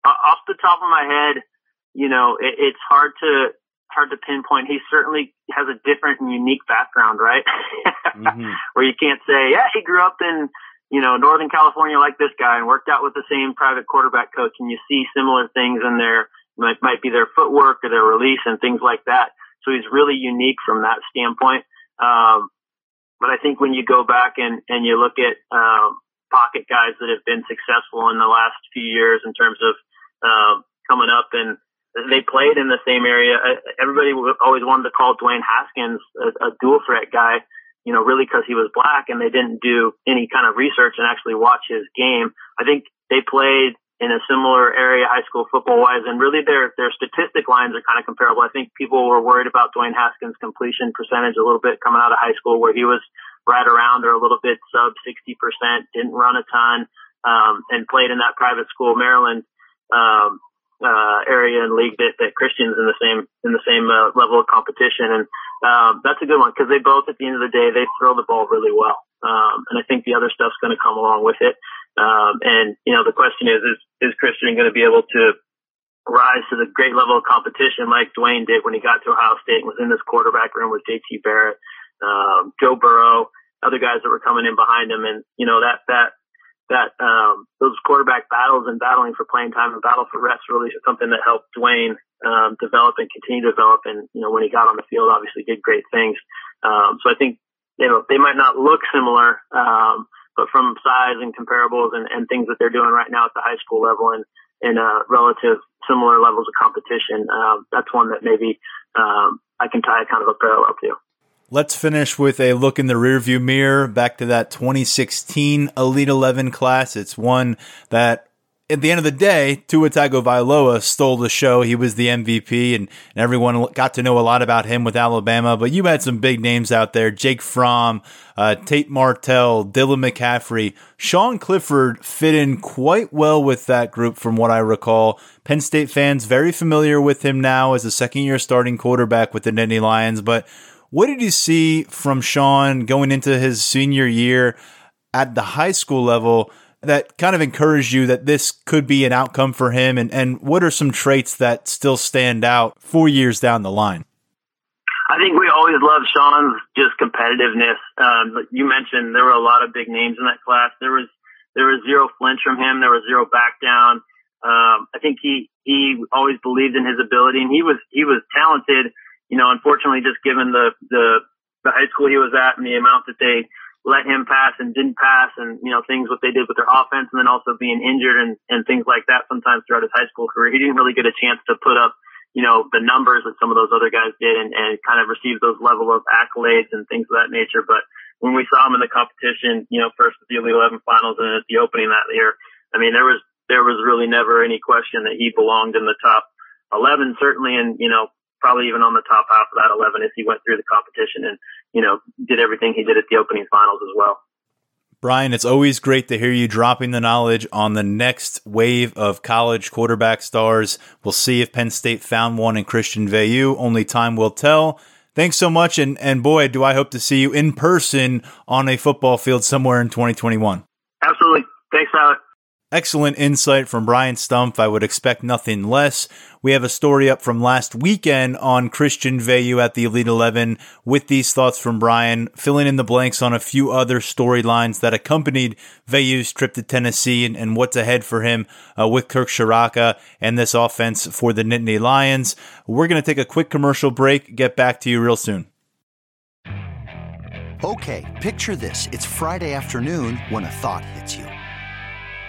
off the top of my head, you know, it, it's hard to hard to pinpoint. He certainly has a different and unique background, right? mm-hmm. Where you can't say, yeah, he grew up in you know Northern California like this guy and worked out with the same private quarterback coach, and you see similar things in their might, might be their footwork or their release and things like that. So he's really unique from that standpoint. Um, but I think when you go back and, and you look at um, pocket guys that have been successful in the last few years in terms of um, coming up and they played in the same area. Everybody always wanted to call Dwayne Haskins a, a dual threat guy, you know, really because he was black and they didn't do any kind of research and actually watch his game. I think they played in a similar area high school football wise and really their their statistic lines are kind of comparable. I think people were worried about Dwayne Haskins completion percentage a little bit coming out of high school where he was right around or a little bit sub 60%, didn't run a ton, um, and played in that private school, Maryland um, uh, area and league that, that Christian's in the same in the same uh, level of competition, and um, that's a good one because they both, at the end of the day, they throw the ball really well, um, and I think the other stuff's going to come along with it. Um, and you know, the question is, is is Christian going to be able to rise to the great level of competition like Dwayne did when he got to Ohio State and was in this quarterback room with JT Barrett, um, Joe Burrow, other guys that were coming in behind him, and you know that that that um, those quarterback battles and battling for playing time and battle for reps really something that helped Dwayne um, develop and continue to develop. And you know when he got on the field, obviously did great things. Um, so I think you know they might not look similar, um, but from size and comparables and, and things that they're doing right now at the high school level and in uh, relative similar levels of competition, um, that's one that maybe um, I can tie kind of a parallel to. Let's finish with a look in the rearview mirror back to that 2016 Elite 11 class. It's one that at the end of the day, Tua Tagovailoa stole the show. He was the MVP, and, and, everyone got to know a lot about him with Alabama. But you had some big names out there: Jake Fromm, uh, Tate Martell, Dylan McCaffrey, Sean Clifford fit in quite well with that group, from what I recall. Penn State fans very familiar with him now as a second-year starting quarterback with the Nittany Lions, but what did you see from Sean going into his senior year at the high school level that kind of encouraged you that this could be an outcome for him? And, and what are some traits that still stand out four years down the line? I think we always loved Sean's just competitiveness. Um, you mentioned there were a lot of big names in that class. There was there was zero flinch from him. There was zero back down. Um, I think he he always believed in his ability, and he was he was talented you know, unfortunately, just given the, the, the high school he was at and the amount that they let him pass and didn't pass and, you know, things what they did with their offense and then also being injured and, and things like that sometimes throughout his high school career. He didn't really get a chance to put up, you know, the numbers that some of those other guys did and, and kind of receive those level of accolades and things of that nature. But when we saw him in the competition, you know, first at the Elite 11 finals and at the opening that year, I mean, there was, there was really never any question that he belonged in the top 11, certainly, and, you know, probably even on the top half of that 11 as he went through the competition and, you know, did everything he did at the opening finals as well. Brian, it's always great to hear you dropping the knowledge on the next wave of college quarterback stars. We'll see if Penn State found one in Christian Veilleux. Only time will tell. Thanks so much, and and boy, do I hope to see you in person on a football field somewhere in 2021. Absolutely. Thanks, Alex. Excellent insight from Brian Stumpf. I would expect nothing less. We have a story up from last weekend on Christian Veilleux at the Elite 11 with these thoughts from Brian, filling in the blanks on a few other storylines that accompanied Veilleux's trip to Tennessee and, and what's ahead for him uh, with Kirk Ciarrocca and this offense for the Nittany Lions. We're going to take a quick commercial break, get back to you real soon. Okay, picture this. It's Friday afternoon when a thought hits you.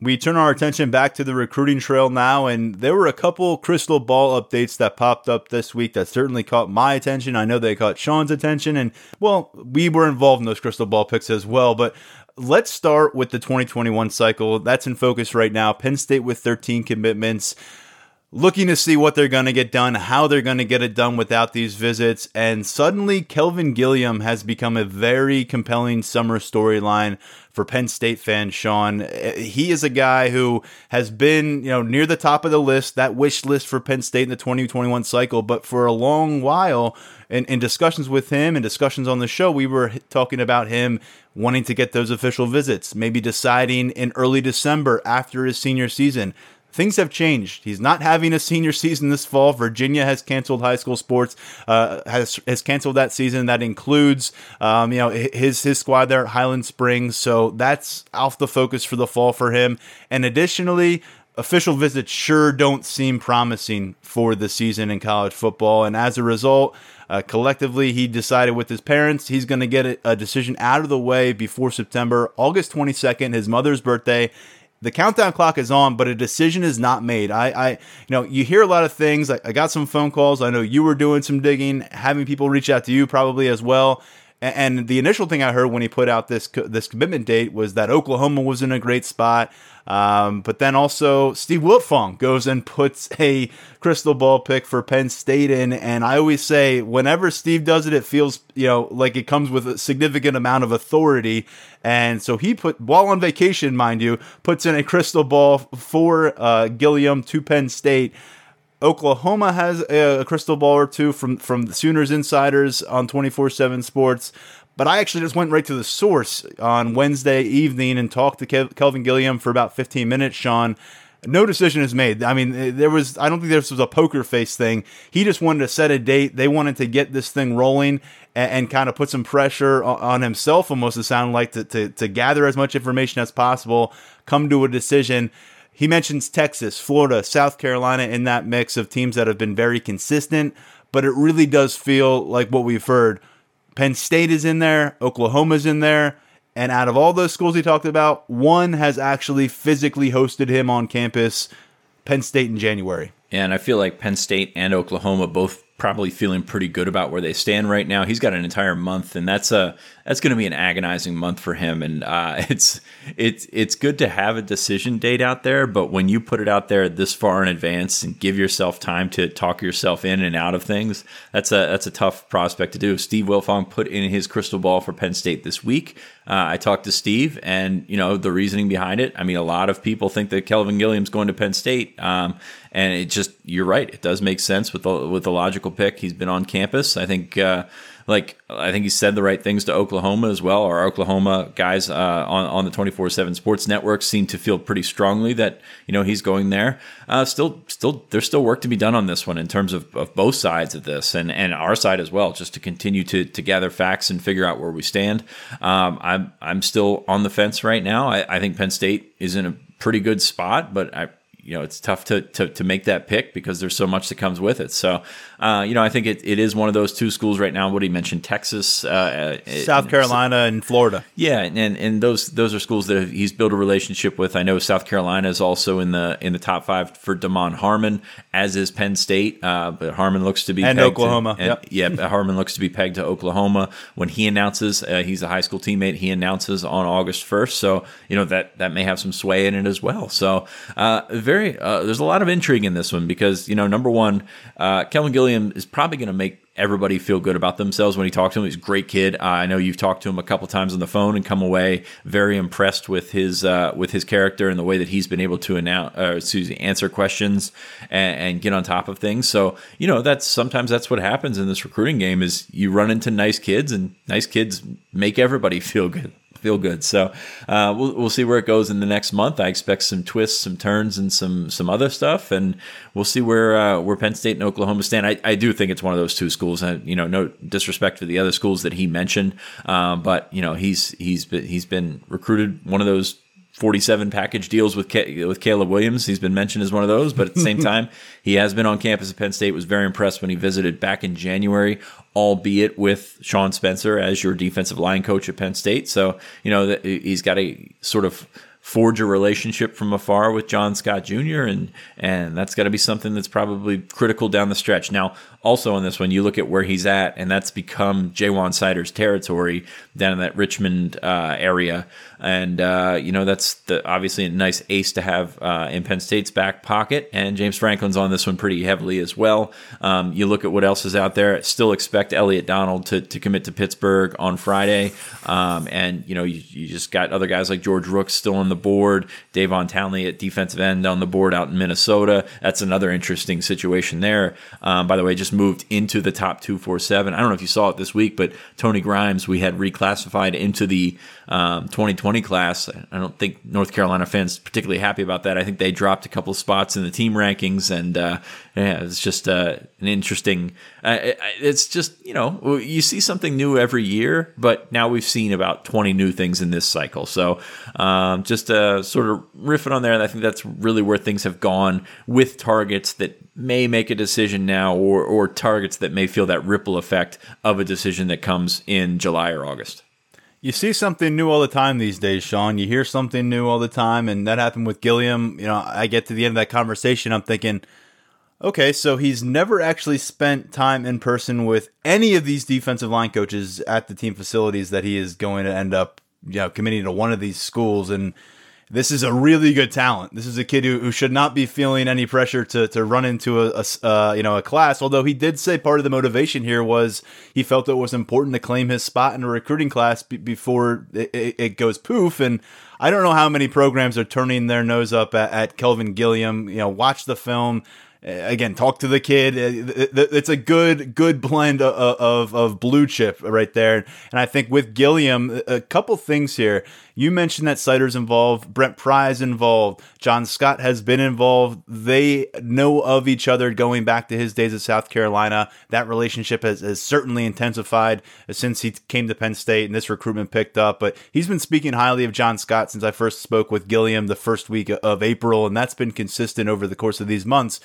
We turn our attention back to the recruiting trail now, and there were a couple crystal ball updates that popped up this week that certainly caught my attention. I know they caught Sean's attention, and well, we were involved in those crystal ball picks as well. But let's start with the 2021 cycle. That's in focus right now. Penn State with 13 commitments looking to see what they're going to get done, how they're going to get it done without these visits. And suddenly, Kelvin Gilliam has become a very compelling summer storyline for Penn State fan Sean. He is a guy who has been, you know, near the top of the list, that wish list for Penn State in the 2021 cycle. But for a long while, in, in discussions with him and discussions on the show, we were talking about him wanting to get those official visits, maybe deciding in early December after his senior season things have changed. He's not having a senior season this fall. Virginia has canceled high school sports, uh, has has canceled that season. That includes, um, you know, his his squad there at Highland Springs. So that's off the focus for the fall for him. And additionally. Official visits sure don't seem promising for the season in college football. And as a result, uh, collectively, he decided with his parents he's going to get a, a decision out of the way before September, August 22nd, his mother's birthday the countdown clock is on, but a decision is not made. I, I, you know, you hear a lot of things. I, I got some phone calls. I know you were doing some digging, having people reach out to you probably as well. And, the initial thing I heard when he put out this this commitment date was that Oklahoma was in a great spot. Um, but then also Steve Wiltfong goes and puts a crystal ball pick for Penn State in, and I always say whenever Steve does it, it feels you know like it comes with a significant amount of authority. And so he put while on vacation, mind you, puts in a crystal ball for uh, Gilliam to Penn State. Oklahoma has a, crystal ball or two from from the Sooners insiders on 24/7 Sports. But I actually just went right to the source on Wednesday evening and talked to Kev- Kelvin Gilliam for about 15 minutes, Sean. No decision is made. I mean, eh, there was, I don't think this was a poker face thing. He just wanted to set a date. They wanted to get this thing rolling and, and kind of put some pressure on, himself, almost to sound like to, to, to gather as much information as possible, come to a decision. He mentions Texas, Florida, South Carolina in that mix of teams that have been very consistent, but it really does feel like what we've heard Penn State is in there, Oklahoma's in there, and out of all those schools he talked about, one has actually physically hosted him on campus, Penn State in January. And I feel like Penn State and Oklahoma both probably feeling pretty good about where they stand right now. He's got an entire month, and that's a that's going to be an agonizing month for him. And uh, it's it's it's good to have a decision date out there, but when you put it out there this far in advance and give yourself time to talk yourself in and out of things, that's a that's a tough prospect to do. Steve Wiltfong put in his crystal ball for Penn State this week. Uh, I talked to Steve, and you know the reasoning behind it. I mean, a lot of people think that Kelvin Gilliam's going to Penn State, um, and it just you're right. It does make sense with the, with the logical pick. He's been on campus. I think. Uh, like I think he said the right things to Oklahoma as well. Our Oklahoma guys uh, on on the twenty four seven Sports Network seem to feel pretty strongly that you know he's going there. Uh, still, still, there's still work to be done on this one in terms of, of both sides of this and and our side as well, just to continue to to gather facts and figure out where we stand. Um, I'm I'm still on the fence right now. I, I think Penn State is in a pretty good spot, but I you know it's tough to, to to make that pick because there's so much that comes with it. So uh, you know I think it, it is one of those two schools right now. What he mentioned, Texas, uh, uh South Carolina, and Florida. Yeah, and and those those are schools that he's built a relationship with. I know South Carolina is also in the in the top five for Damon Harmon, as is Penn State. Uh, but Harmon looks to be and Oklahoma. To, and, yep. yeah, Harmon looks to be pegged to Oklahoma. When he announces, uh, he's a high school teammate. He announces on August first, so you know that that may have some sway in it as well. So uh, very very uh, there's a lot of intrigue in this one because you know number one, uh, Kelvin Gilliam is probably going to make everybody feel good about themselves when he talks to him. He's a great kid. Uh, I know you've talked to him a couple times on the phone and come away very impressed with his uh, with his character and the way that he's been able to announce, uh, answer questions and, and, get on top of things. So you know that's sometimes that's what happens in this recruiting game is you run into nice kids and nice kids make everybody feel good feel good. So uh, we'll we'll see where it goes in the next month. I expect some twists, some turns, and some some other stuff, and we'll see where uh, where Penn State and Oklahoma stand. I, I do think it's one of those two schools. And you know, no disrespect to the other schools that he mentioned, uh, but you know, he's he's been, he's been recruited one of those 47 package deals with K- with Caleb Williams. He's been mentioned as one of those, but at the same time, he has been on campus at Penn State. Was very impressed when he visited back in January, albeit with Sean Spencer as your defensive line coach at Penn State. So you know he's got a sort of forge a relationship from afar with John Scott Jr. and and that's got to be something that's probably critical down the stretch. Now, also on this one, you look at where he's at, and that's become Ja'Juan Seider's territory down in that Richmond uh, area, and uh, you know that's the, obviously a nice ace to have uh, in Penn State's back pocket. And James Franklin's on this one pretty heavily as well. Um, you look at what else is out there. Still expect Elliot Donald to, to commit to Pittsburgh on Friday, um, and you know you, you just got other guys like George Rooks still on the board, Davon Townley at defensive end on the board out in Minnesota. That's another interesting situation there. Um, by the way, just moved into the top 247. I don't know if you saw it this week, but Tony Grimes, we had reclassified into the um, 2020 class. I don't think North Carolina fans particularly happy about that. I think they dropped a couple spots in the team rankings, and uh, yeah, it's just uh, an interesting. Uh, it's just you know you see something new every year, but now we've seen about 20 new things in this cycle. So um, just uh, sort of riffing on there, and I think that's really where things have gone with targets that may make a decision now, or or targets that may feel that ripple effect of a decision that comes in July or August. You see something new all the time these days, Sean. You hear something new all the time, and that happened with Gilliam. You know, I get to the end of that conversation, I'm thinking, okay, so he's never actually spent time in person with any of these defensive line coaches at the team facilities that he is going to end up, you know, committing to one of these schools, and this is a really good talent. This is a kid who, who should not be feeling any pressure to, to run into a, a uh, you know a class. Although he did say part of the motivation here was he felt it was important to claim his spot in a recruiting class b- before it, it, goes poof. And I don't know how many programs are turning their nose up at, at Kelvin Gilliam. You know, watch the film again talk to the kid it's a good good blend of, of, of blue chip right there and i think with gilliam a couple things here you mentioned that Seider's involved brent pry's involved john scott has been involved. They know of each other going back to his days at south carolina. That relationship has, has certainly intensified since he came to penn state and this recruitment picked up but he's been speaking highly of john scott since i first spoke with gilliam the first week of april and that's been consistent over the course of these months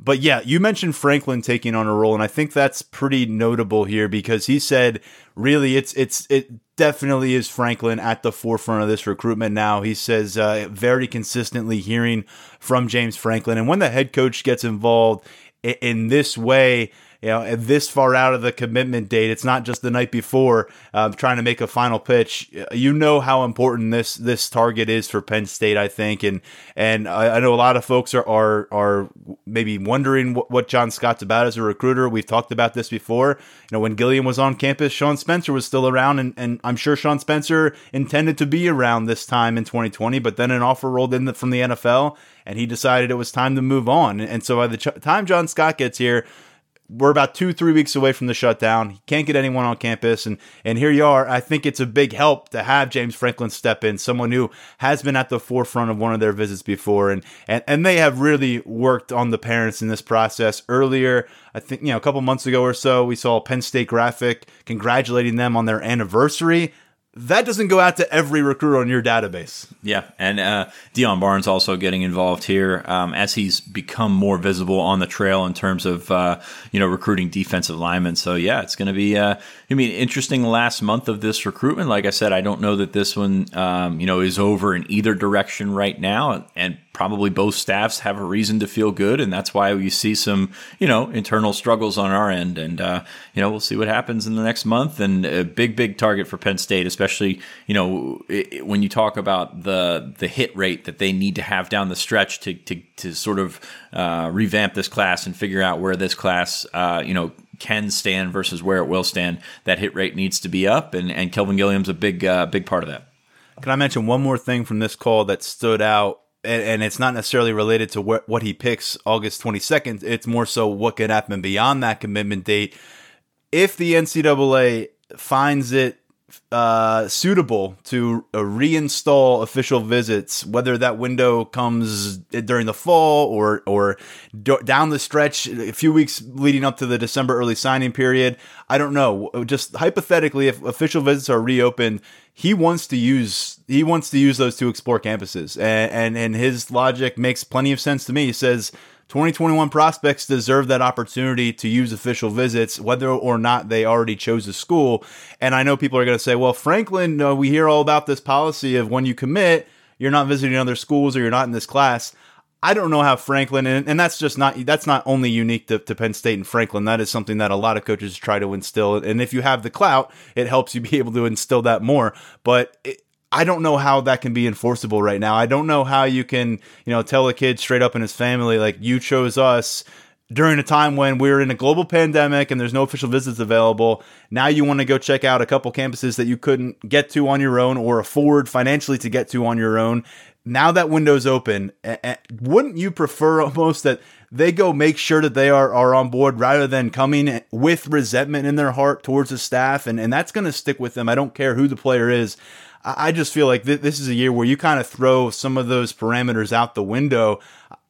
but yeah, you mentioned Franklin taking on a role, and I think that's pretty notable here because he said, really, it's it's it definitely is Franklin at the forefront of this recruitment now. He says uh, very consistently hearing from James Franklin, and when the head coach gets involved in this way, you know, this far out of the commitment date. It's not just the night before uh, trying to make a final pitch. You know how important this this target is for Penn State, I think, and and I, I know a lot of folks are are, are maybe wondering what, what John Scott's about as a recruiter. We've talked about this before. You know, when Gilliam was on campus, Sean Spencer was still around, and, and I'm sure Sean Spencer intended to be around this time in 2020, but then an offer rolled in from the NFL, and he decided it was time to move on. And so by the ch- time John Scott gets here, we're about two, three weeks away from the shutdown. Can't get anyone on campus, and and here you are. I think it's a big help to have James Franklin step in, someone who has been at the forefront of one of their visits before, and and, and they have really worked on the parents in this process. Earlier, I think you know a couple months ago or so, we saw Penn State graphic congratulating them on their anniversary that doesn't go out to every recruiter on your database. Yeah, and uh, Deion Barnes also getting involved here um, as he's become more visible on the trail in terms of uh, you know recruiting defensive linemen. So yeah, it's going to be uh, I mean interesting last month of this recruitment. Like I said, I don't know that this one um, you know is over in either direction right now, and probably both staffs have a reason to feel good, and that's why we see some, you know, internal struggles on our end. And uh, you know, we'll see what happens in the next month. And a big, big target for Penn State, especially you know it, when you talk about the the hit rate that they need to have down the stretch to to to sort of uh, revamp this class and figure out where this class, uh, you know can stand versus where it will stand. That hit rate needs to be up, and, and Kelvin Gilliam's a big uh, big part of that. Can I mention one more thing from this call that stood out and, and, it's not necessarily related to what, what he picks August 22nd. It's more so what could happen beyond that commitment date. If the NCAA finds it uh, suitable to uh, reinstall official visits, whether that window comes during the fall or or d- down the stretch, a few weeks leading up to the December early signing period. I don't know. Just hypothetically, if official visits are reopened, he wants to use he wants to use those to explore campuses, and and, and his logic makes plenty of sense to me. He says 2021 prospects deserve that opportunity to use official visits, whether or not they already chose a school. And I know people are going to say, well, Franklin, uh, we hear all about this policy of when you commit, you're not visiting other schools or you're not in this class. I don't know how Franklin, and, and that's just not that's not only unique to, to Penn State and Franklin. That is something that a lot of coaches try to instill. And if you have the clout, it helps you be able to instill that more. But it, I don't know how that can be enforceable right now. I don't know how you can, you know, tell a kid straight up in his family, like, you chose us during a time when we're in a global pandemic and there's no official visits available. Now you want to go check out a couple campuses that you couldn't get to on your own or afford financially to get to on your own. Now that window's open, wouldn't you prefer almost that they go make sure that they are, are on board rather than coming with resentment in their heart towards the staff? And, and that's going to stick with them. I don't care who the player is. I just feel like th- this is a year where you kind of throw some of those parameters out the window.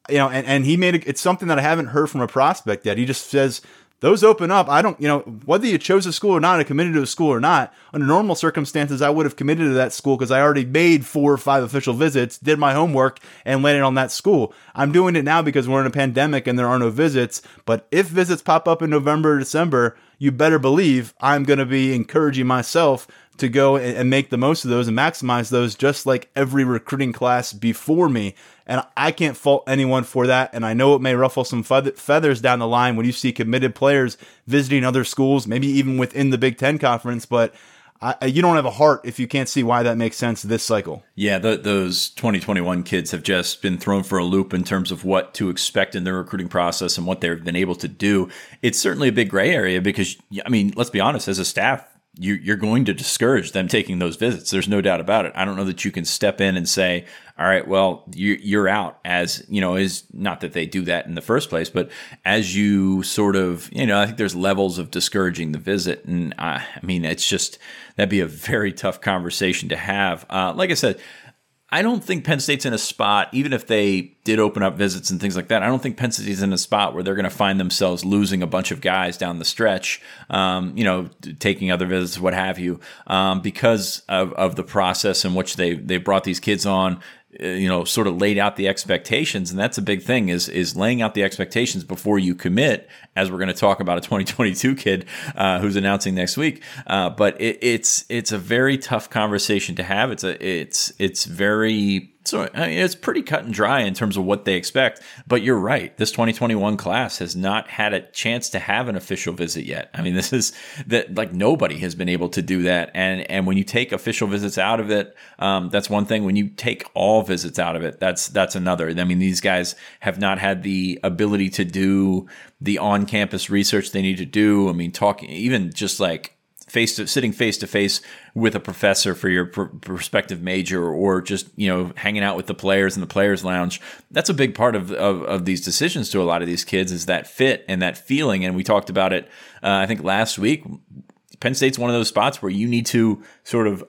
You know, and, and he made it, it's something that I haven't heard from a prospect yet. He just says, those open up. I don't, you know, whether you chose a school or not, I committed to a school or not. Under normal circumstances, I would have committed to that school because I already made four or five official visits, did my homework, and landed on that school. I'm doing it now because we're in a pandemic and there are no visits. But if visits pop up in November or December, you better believe I'm going to be encouraging myself to go and make the most of those and maximize those, just like every recruiting class before me. And I can't fault anyone for that. And I know it may ruffle some feathers down the line when you see committed players visiting other schools, maybe even within the Big Ten conference, but. I, you don't have a heart if you can't see why that makes sense this cycle. Yeah, the, those 2021 kids have just been thrown for a loop in terms of what to expect in their recruiting process and what they've been able to do. It's certainly a big gray area because, I mean, let's be honest, as a staff, you, are going to discourage them taking those visits. There's no doubt about it. I don't know that you can step in and say, all right, well, you, are out as, you know, is not that they do that in the first place, but as you sort of, you know, I think there's levels of discouraging the visit. And I, I mean, it's just, that'd be a very tough conversation to have. Uh, like I said, I don't think Penn State's in a spot, even if they did open up visits and things like that. I don't think Penn State's in a spot where they're going to find themselves losing a bunch of guys down the stretch, um, you know, taking other visits, what have you, um, because of, of the process in which they they brought these kids on you know sort of laid out the expectations and that's a big thing is is laying out the expectations before you commit as we're going to talk about a 2022 kid uh, who's announcing next week. Uh, but it, it's it's a very tough conversation to have. It's a it's it's very So I mean, it's pretty cut and dry in terms of what they expect. But you're right. This 2021 class has not had a chance to have an official visit yet. I mean, this is that like nobody has been able to do that. And and when you take official visits out of it, um, that's one thing. When you take all visits out of it, that's that's another. I mean, these guys have not had the ability to do the on-campus research they need to do. I mean, talking even just like face to sitting face to face with a professor for your pr- prospective major or just you know hanging out with the players in the players lounge that's a big part of, of, of these decisions to a lot of these kids is that fit and that feeling. And we talked about it uh, i think last week penn state's one of those spots where you need to sort of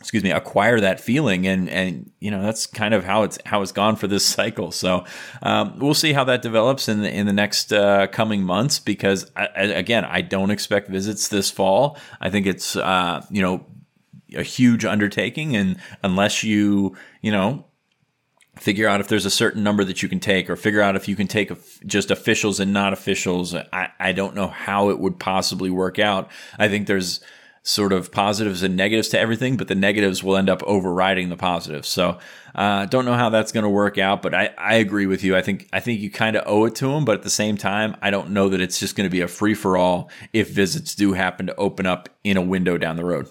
excuse me, acquire that feeling. And, and, you know, that's kind of how it's, how it's gone for this cycle. So, um, we'll see how that develops in the, in the next, uh, coming months, because I, again, I don't expect visits this fall. I think it's, uh, you know, a huge undertaking. And unless you, you know, figure out if there's a certain number that you can take or figure out if you can take just officials and not officials. I, I don't know how it would possibly work out. I think there's, sort of positives and negatives to everything, but the negatives will end up overriding the positives. So, uh, don't know how that's going to work out, but I, I agree with you. I think I think you kind of owe it to them, but at the same time, I don't know that it's just going to be a free for all if visits do happen to open up in a window down the road.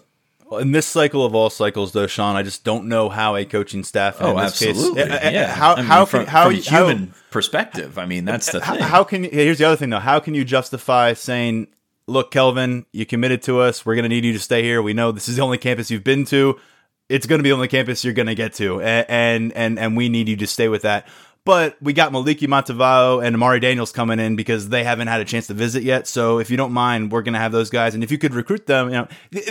In this cycle of all cycles, though, Sean, I just don't know how a coaching staff. Oh, absolutely. Case, yeah. How, I mean, how from, can, how, from human how, perspective? I mean, that's the thing. How can here's the other thing though? How can you justify saying look, Kelvin, you committed to us. We're going to need you to stay here. We know this is the only campus you've been to. It's going to be the only campus you're going to get to, and and and we need you to stay with that. But we got Maliki Montemao and Amari Daniels coming in because they haven't had a chance to visit yet. So if you don't mind, we're going to have those guys, and if you could recruit them, you know,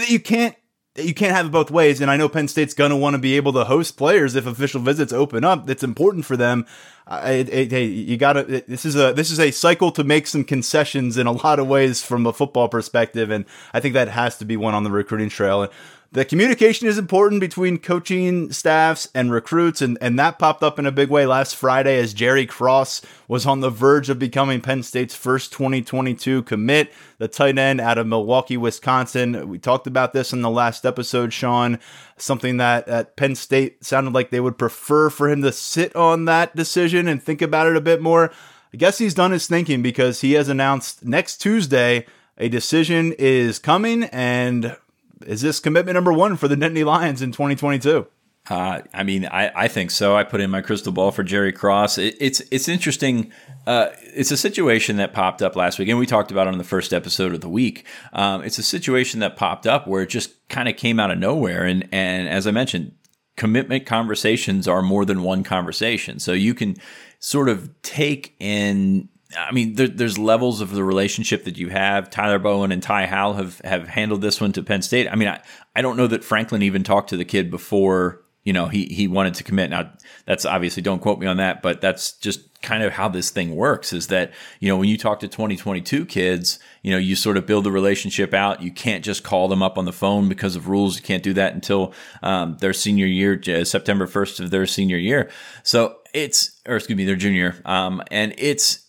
you can't you can't have it both ways. And I know Penn State's going to want to be able to host players if official visits open up. That's important for them. Hey, you got to. This is a this is a cycle to make some concessions in a lot of ways from a football perspective, and I think that has to be one on the recruiting trail. And the communication is important between coaching staffs and recruits, and, and that popped up in a big way last Friday as Jerry Cross was on the verge of becoming Penn State's first 2022 commit, the tight end out of Milwaukee, Wisconsin. We talked about this in the last episode, Sean. Something that at Penn State sounded like they would prefer for him to sit on that decision and think about it a bit more. I guess he's done his thinking because he has announced next Tuesday a decision is coming and is this commitment number one for the Nittany Lions in 2022? Uh, I mean, I, I think so. I put in my crystal ball for Jerry Cross. It, it's it's interesting. Uh, it's a situation that popped up last week, and we talked about it on the first episode of the week. Um, it's a situation that popped up where it just kind of came out of nowhere, and and as I mentioned, commitment conversations are more than one conversation. So you can sort of take in I mean, there, there's levels of the relationship that you have. Tyler Bowen and Ty Howle have have handled this one to Penn State. I mean, I, I don't know that Franklin even talked to the kid before you know he he wanted to commit. Now that's obviously don't quote me on that, but that's just kind of how this thing works. Is that you know when you talk to 2022 kids, you know you sort of build the relationship out. You can't just call them up on the phone because of rules. You can't do that until um, their senior year, September 1st of their senior year. So it's or excuse me, their junior, um, and it's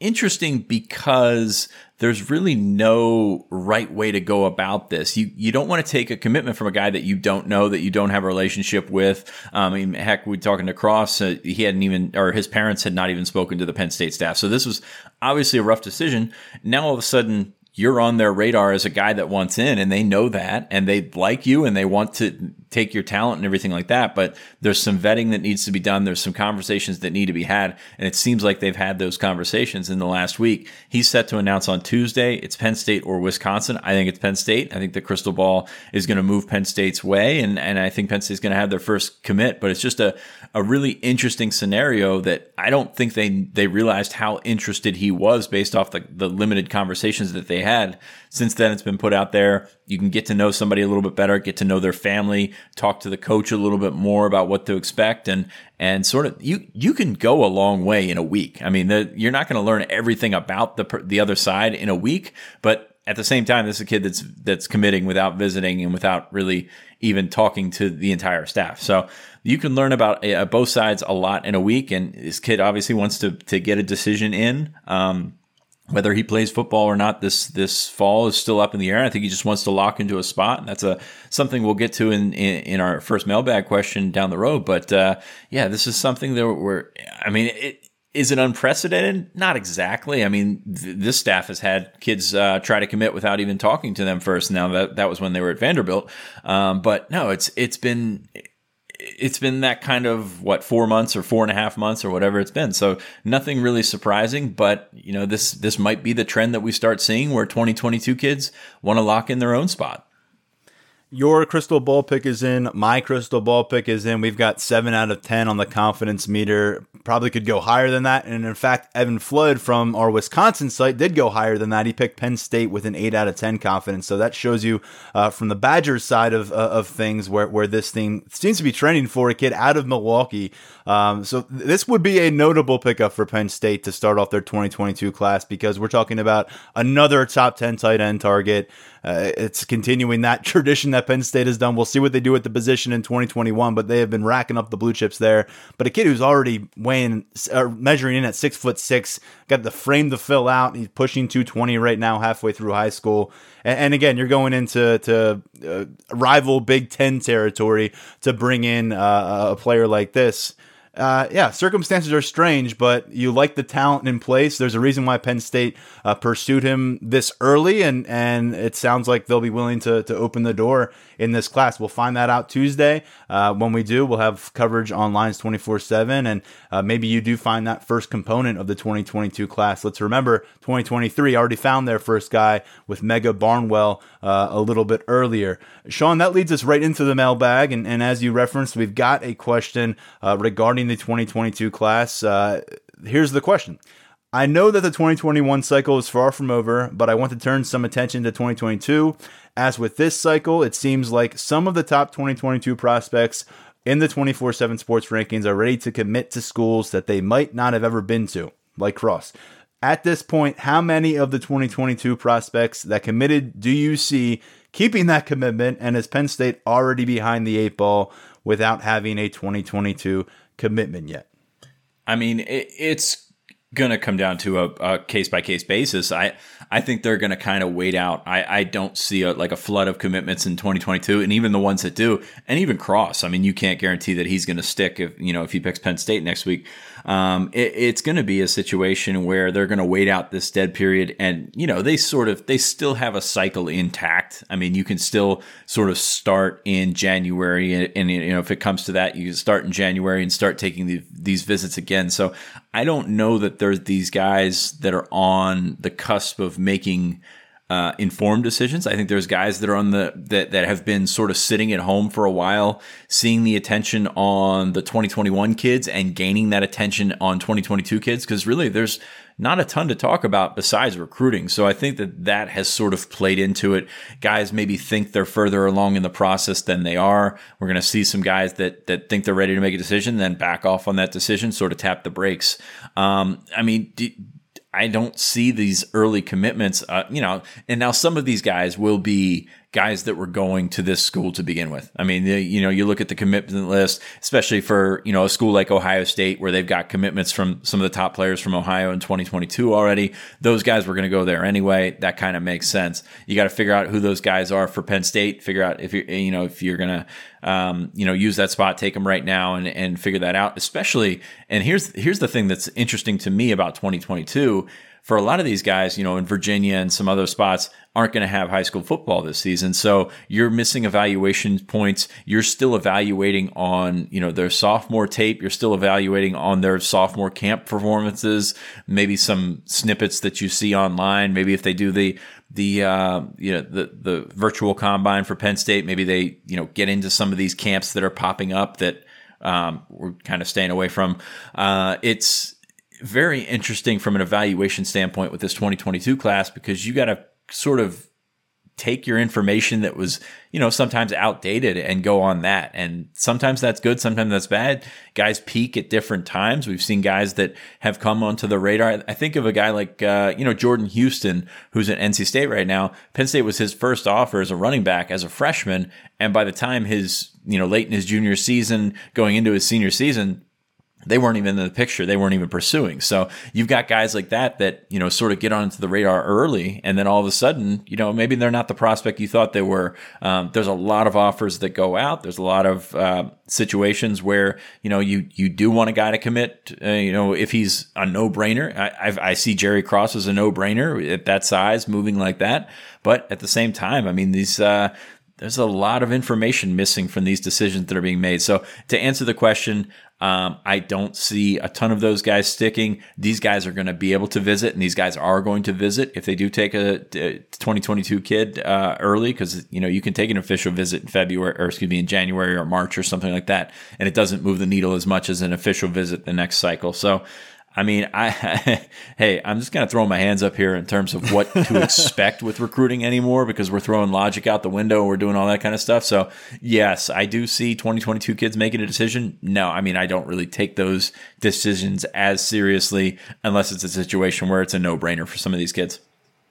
interesting because there's really no right way to go about this. You you don't want to take a commitment from a guy that you don't know, that you don't have a relationship with. Um, I mean, heck, we are talking to Cross, uh, he hadn't even, or his parents had not even spoken to the Penn State staff. So this was obviously a rough decision. Now all of a sudden, you're on their radar as a guy that wants in and they know that and they like you and they want to take your talent and everything like that. But there's some vetting that needs to be done. There's some conversations that need to be had. And it seems like they've had those conversations in the last week. He's set to announce on Tuesday. It's Penn State or Wisconsin. I think it's Penn State. I think the crystal ball is going to move Penn State's way. And, and I think Penn State's going to have their first commit, but it's just a, a really interesting scenario that I don't think they, they realized how interested he was based off the, the limited conversations that they had. Since then, it's been put out there. You can get to know somebody a little bit better, get to know their family, talk to the coach a little bit more about what to expect, and and sort of you you can go a long way in a week. I mean, the, you're not going to learn everything about the the other side in a week, but at the same time, this is a kid that's that's committing without visiting and without really even talking to the entire staff. So you can learn about uh, both sides a lot in a week. And this kid obviously wants to to get a decision in. Um, whether he plays football or not this this fall is still up in the air. I think he just wants to lock into a spot, and that's a something we'll get to in in, in our first mailbag question down the road. But uh, yeah, this is something that we're. I mean, it, is it unprecedented? Not exactly. I mean, th- this staff has had kids uh, try to commit without even talking to them first. Now that that was when they were at Vanderbilt, um, but no, it's it's been it's been that kind of what four months or four and a half months or whatever it's been. So nothing really surprising, but you know this this might be the trend that we start seeing where 2022 kids want to lock in their own spot. Your crystal ball pick is in. My crystal ball pick is in. We've got seven out of 10 on the confidence meter. Probably could go higher than that. And in fact, Evan Flood from our Wisconsin site did go higher than that. He picked Penn State with an eight out of 10 confidence. So that shows you uh, from the Badgers side of, uh, of things where, where this thing seems to be trending for a kid out of Milwaukee. Um, so this would be a notable pickup for Penn State to start off their 2022 class because we're talking about another top 10 tight end target. Uh, it's continuing that tradition that Penn State has done. We'll see what they do at the position in 2021, but they have been racking up the blue chips there. But a kid who's already weighing, uh, measuring in at six foot six, got the frame to fill out. He's pushing 220 right now, halfway through high school. And, and again, you're going into to uh, rival Big Ten territory to bring in uh, a player like this uh, yeah, circumstances are strange, but you like the talent in place. There's a reason why Penn State uh, pursued him this early, and and it sounds like they'll be willing to to open the door in this class. We'll find that out Tuesday. Uh, when we do, we'll have coverage on Lions 24 7, and uh, maybe you do find that first component of the 2022 class. Let's remember 2023 already found their first guy with Mega Barnwell uh, a little bit earlier. Sean, that leads us right into the mailbag, and, and as you referenced, we've got a question uh, regarding the 2022 class. Uh, here's the question. I know that the 2021 cycle is far from over, but I want to turn some attention to 2022. As with this cycle, it seems like some of the top 2022 prospects in the 24 7 sports rankings are ready to commit to schools that they might not have ever been to, like Cross. At this point, how many of the 2022 prospects that committed do you see keeping that commitment? And is Penn State already behind the eight ball without having a 2022 commitment yet? I mean, it, it's going to come down to a case by case basis. I I think they're going to kind of wait out. I, I don't see a, like a flood of commitments in 2022, and even the ones that do, and even Cross. I mean, you can't guarantee that he's going to stick if you know if he picks Penn State next week. Um, it, it's going to be a situation where they're going to wait out this dead period, and you know they sort of they still have a cycle intact. I mean, you can still sort of start in January, and, and you know if it comes to that, you start in January and start taking the, these visits again. So I don't know that there's these guys that are on the cusp of making uh, informed decisions. I think there's guys that are on the that that have been sort of sitting at home for a while, seeing the attention on the 2021 kids and gaining that attention on 2022 kids. Because really, there's not a ton to talk about besides recruiting. So I think that that has sort of played into it. Guys maybe think they're further along in the process than they are. We're going to see some guys that that think they're ready to make a decision, then back off on that decision, sort of tap the brakes. Um, I mean. Do, I don't see these early commitments, uh, you know, and now some of these guys will be guys that were going to this school to begin with. I mean, you know, you look at the commitment list, especially for, you know, a school like Ohio State where they've got commitments from some of the top players from Ohio in 2022 already. Those guys were going to go there anyway. That kind of makes sense. You got to figure out who those guys are for Penn State, figure out if you're, you know, if you're going to, um, you know, use that spot, take them right now and, and figure that out, especially. And here's, here's the thing that's interesting to me about 2022 for a lot of these guys, you know, in Virginia and some other spots aren't going to have high school football this season. So you're missing evaluation points. You're still evaluating on, you know, their sophomore tape. You're still evaluating on their sophomore camp performances, maybe some snippets that you see online. Maybe if they do the, the, uh, you know, the, the virtual combine for Penn State, maybe they, you know, get into some of these camps that are popping up that, um, we're kind of staying away from. Uh, it's, very interesting from an evaluation standpoint with this 2022 class because you got to sort of take your information that was, you know, sometimes outdated and go on that. And sometimes that's good, sometimes that's bad. Guys peak at different times. We've seen guys that have come onto the radar. I think of a guy like, uh, you know, Jordan Houston, who's at NC State right now. Penn State was his first offer as a running back as a freshman. And by the time his, you know, late in his junior season, going into his senior season, they weren't even in the picture. They weren't even pursuing. So you've got guys like that that, you know, sort of get onto the radar early. And then all of a sudden, you know, maybe they're not the prospect you thought they were. Um, there's a lot of offers that go out. There's a lot of uh, situations where, you know, you, you do want a guy to commit, uh, you know, if he's a no brainer. I, I see Jerry Cross as a no brainer at that size, moving like that. But at the same time, I mean, these, uh, there's a lot of information missing from these decisions that are being made. So to answer the question, um, I don't see a ton of those guys sticking. These guys are going to be able to visit, and these guys are going to visit if they do take a, 2022 kid uh, early, because you know you can take an official visit in February, or excuse me, in January or March or something like that, and it doesn't move the needle as much as an official visit the next cycle. So I mean, I hey, I'm just gonna throw my hands up here in terms of what to expect with recruiting anymore because we're throwing logic out the window. We're doing all that kind of stuff. So yes, I do see 2022 kids making a decision. No, I mean, I don't really take those decisions as seriously unless it's a situation where it's a no brainer for some of these kids.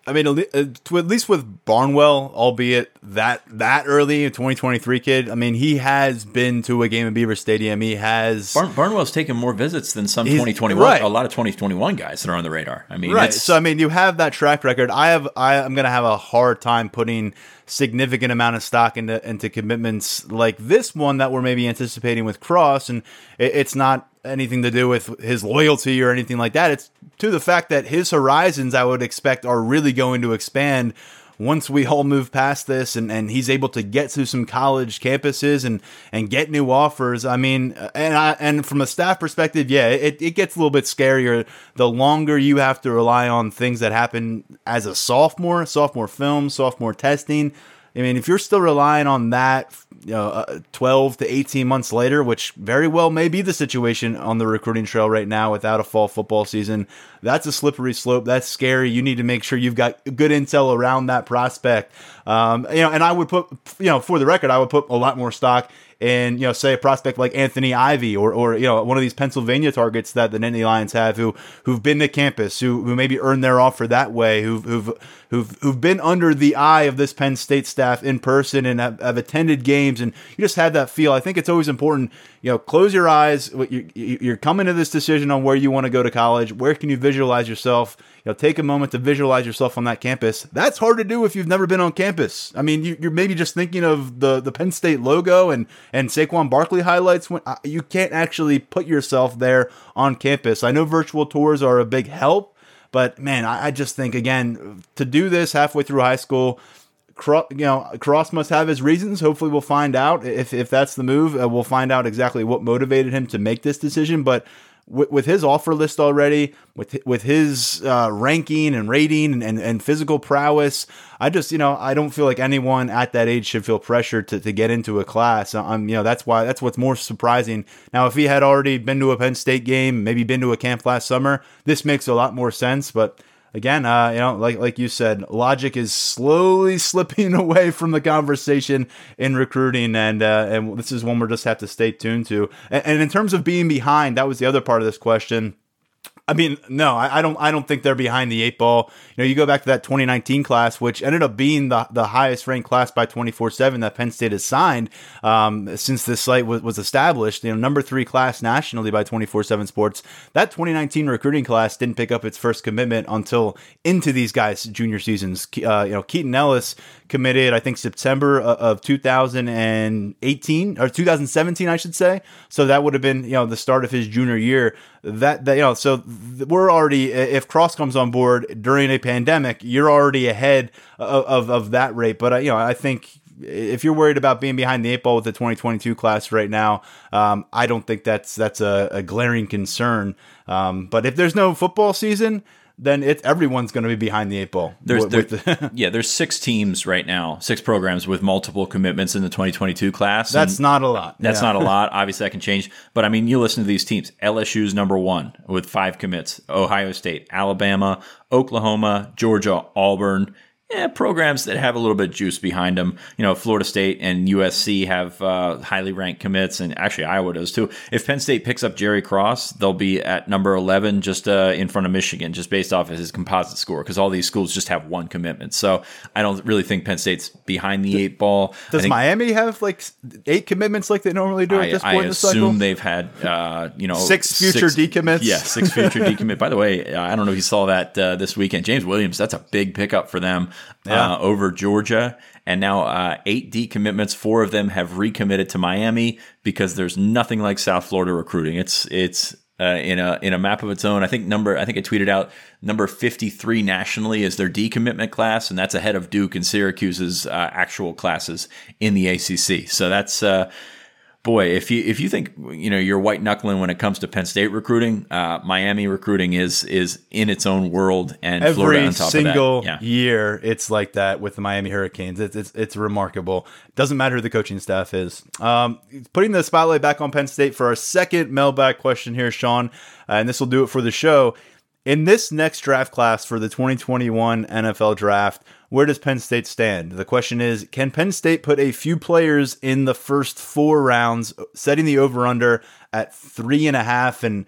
I mean, uh, at least with Barnwell, albeit that that early, a 2023 kid. I mean, he has been to a game at Beaver Stadium. He has Barn, Barnwell's taken more visits than some 2021. Right. A lot of 2021 guys that are on the radar. I mean, right. So I mean, you have that track record. I have. I, I'm going to have a hard time putting significant amount of stock into into commitments like this one that we're maybe anticipating with Cross, and it, it's not anything to do with his loyalty or anything like that. It's to the fact that his horizons, I would expect, are really going to expand once we all move past this and, and he's able to get to some college campuses and, and get new offers. I mean, and I, and from a staff perspective, yeah, it, it gets a little bit scarier the longer you have to rely on things that happen as a sophomore, sophomore film, sophomore testing. I mean, if you're still relying on that, you know, uh, 12 to 18 months later, which very well may be the situation on the recruiting trail right now without a fall football season, that's a slippery slope. That's scary. You need to make sure you've got good intel around that prospect. Um, you know, and I would put, you know, for the record, I would put a lot more stock in, you know, say a prospect like Anthony Ivy or, or you know, one of these Pennsylvania targets that the Nittany Lions have who who've been to campus, who who maybe earned their offer that way, who've who've who've who've been under the eye of this Penn State staff in person and have, have attended games, and you just had that feel. I think it's always important, you know, close your eyes. You're coming to this decision on where you want to go to college. Where can you visualize yourself? You know, take a moment to visualize yourself on that campus. That's hard to do if you've never been on campus. I mean, you, are maybe just thinking of the the Penn State logo and and Saquon Barkley highlights. When uh, you can't actually put yourself there on campus. I know virtual tours are a big help, but man, I, I just think again to do this halfway through high school. Cross, you know, Cross must have his reasons. Hopefully, we'll find out if if that's the move. Uh, we'll find out exactly what motivated him to make this decision. But with, with his offer list already, with with his uh, ranking and rating and, and, and, physical prowess, I just you know I don't feel like anyone at that age should feel pressured to, to get into a class. I'm you know that's why that's what's more surprising. Now if he had already been to a Penn State game, maybe been to a camp last summer, this makes a lot more sense. But again, uh, you know, like like you said, logic is slowly slipping away from the conversation in recruiting, and uh, and this is one we'll just have to stay tuned to. And, and in terms of being behind, that was the other part of this question. I mean, no, I, I, don't. I don't think they're behind the eight ball. You know, you go back to that 2019 class, which ended up being the the highest ranked class by 24 seven that Penn State has signed um, since this site was, was established. You know, number three class nationally by 24 seven Sports. That 2019 recruiting class didn't pick up its first commitment until into these guys' junior seasons. Uh, you know, Keaton Ellis committed, I think September of 2018 or 2017, I should say. So that would have been you know the start of his junior year. That, that you know, so we're already if Cross comes on board during a pandemic, you're already ahead of of, of that rate. But uh, you know, I think if you're worried about being behind the eight ball with the 2022 class right now, um, I don't think that's that's a, a glaring concern. Um, but if there's no football season, then it's everyone's going to be behind the eight ball. There's, with, with the yeah, there's six teams right now, six programs with multiple commitments in the 2022 class. That's not a lot. That's yeah. not a lot. Obviously, that can change. But I mean, you listen to these teams. LSU's number one with five commits. Ohio State, Alabama, Oklahoma, Georgia, Auburn. Yeah, programs that have a little bit of juice behind them. You know, Florida State and USC have uh, highly ranked commits, and actually Iowa does too. If Penn State picks up Jerry Cross, they'll be at number 11, just uh, in front of Michigan, just based off of his composite score, because all these schools just have one commitment. So I don't really think Penn State's behind the eight ball. Does think, Miami have like eight commitments like they normally do at I, this I point in the cycle? I assume they've had, uh, you know, Six future decommits? Yeah, six future decommit. By the way, uh, I don't know if you saw that uh, this weekend. James Williams, that's a big pickup for them Yeah. uh, over Georgia. And now uh, eight decommitments. Four of them have recommitted to Miami because there's nothing like South Florida recruiting. It's it's uh, in a in a map of its own. I think number I think I tweeted out number 53 nationally is their decommitment class, and that's ahead of Duke and Syracuse's uh, actual classes in the ACC. So that's. Uh, boy, if you if you think you know you're white knuckling when it comes to Penn State recruiting, uh, Miami recruiting is is in its own world, and Florida Every on top single of that. Yeah. year, it's like that with the Miami Hurricanes. It's it's, it's remarkable. Doesn't matter who the coaching staff is. Um, putting the spotlight back on Penn State for our second mailbag question here, Sean, uh, and this will do it for the show. In this next draft class for the 2021 NFL draft, where does Penn State stand? The question is Can Penn State put a few players in the first four rounds, setting the over under at three and a half? And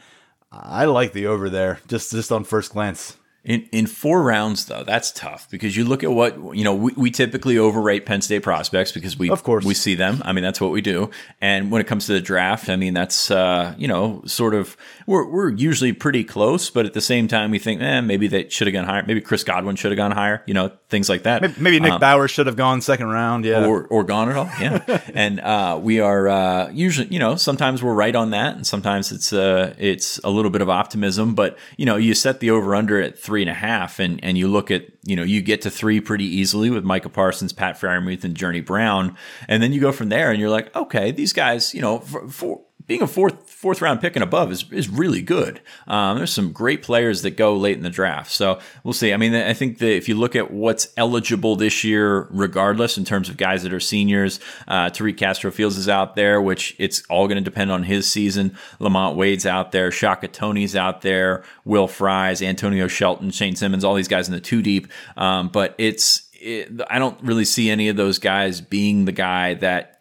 I like the over there, just, just on first glance. In in four rounds though, that's tough because you look at what you know. We, we typically overrate Penn State prospects because we Of course. we see them. I mean, that's what we do. And when it comes to the draft, I mean, that's uh, you know sort of we're we're usually pretty close, but at the same time, we think, eh, maybe they should have gone higher. Maybe Chris Godwin should have gone higher. You know, things like that. Maybe, maybe Nick Um, Bowers should have gone second round. Yeah. or or gone at all. Yeah, and uh, we are uh, usually, you know, sometimes we're right on that, and sometimes it's uh, it's a little bit of optimism. But you know, you set the over under at three and a half, and and you look at you know you get to three pretty easily with Micah Parsons, Pat Freiermuth, and Journey Brown, and then you go from there, and you're like, okay, these guys, you know, for, for being a fourth fourth round pick and above is is really good. Um, there's some great players that go late in the draft, so we'll see. I mean, I think that if you look at what's eligible this year, regardless in terms of guys that are seniors, uh, Tariq Castro Fields is out there, which it's all going to depend on his season. Lamont Wade's out there, Shaka Toney's out there, Will Fries, Antonio Shelton, Shane Simmons, all these guys in the two deep. Um, but it's it, I don't really see any of those guys being the guy that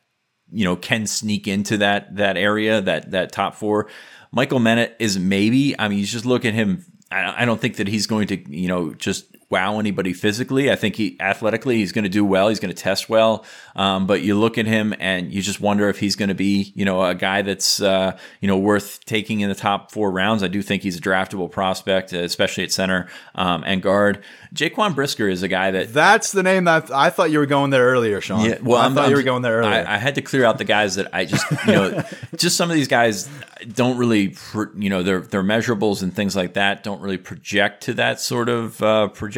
you know can sneak into that that area that that top four. Michal Menet is maybe. I mean, you just look at him. I I don't think that he's going to you know just wow anybody physically. I think he athletically he's going to do well. He's going to test well. Um, but you look at him and you just wonder if he's going to be you know a guy that's uh, you know worth taking in the top four rounds. I do think he's a draftable prospect, especially at center um, and guard. Jaquan Brisker is a guy that That's the name that I thought you were going there earlier, Sean. yeah, well, I I'm, thought I'm- you were going there earlier. I, I had to clear out the guys that I just, you know, just some of these guys don't really, you know, their their measurables and things like that don't really project to that sort of uh, projection.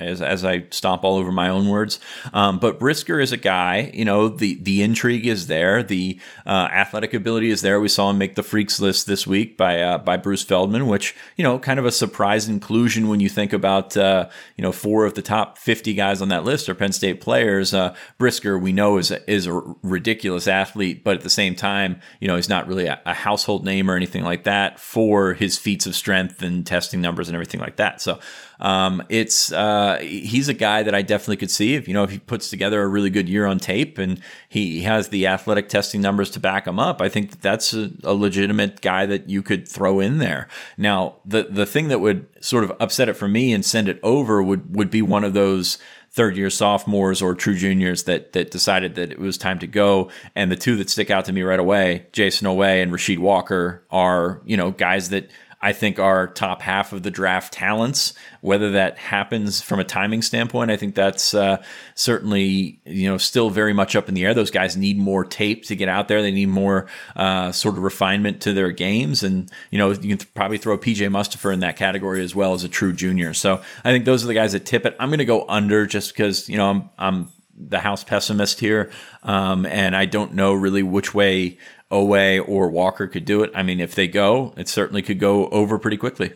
As as I stomp all over my own words, um, but Brisker is a guy, you know, the the intrigue is there, the uh, athletic ability is there. We saw him make the freaks list this week by uh, by Bruce Feldman, which you know, kind of a surprise inclusion when you think about, uh, you know, four of the top 50 guys on that list are Penn State players. Uh, Brisker, we know, is a, is a ridiculous athlete, but at the same time, you know, he's not really a, a household name or anything like that for his feats of strength and testing numbers and everything like that. So um, it's uh, he's a guy that I definitely could see if you know if he puts together a really good year on tape and he has the athletic testing numbers to back him up. I think that that's a, a legitimate guy that you could throw in there. Now the the thing that would sort of upset it for me and send it over would would be one of those third year sophomores or true juniors that that decided that it was time to go. And the two that stick out to me right away, Jayson Oweh and Rasheed Walker, are you know guys that I think our top half of the draft talents. Whether that happens from a timing standpoint, I think that's uh, certainly you know still very much up in the air. Those guys need more tape to get out there. They need more uh, sort of refinement to their games, and you know you can probably throw PJ Mustipher in that category as well as a true junior. So I think those are the guys that tip it. I'm going to go under just because you know I'm I'm the house pessimist here, um, and I don't know really which way Oweh or Walker could do it. I mean, if they go, it certainly could go over pretty quickly.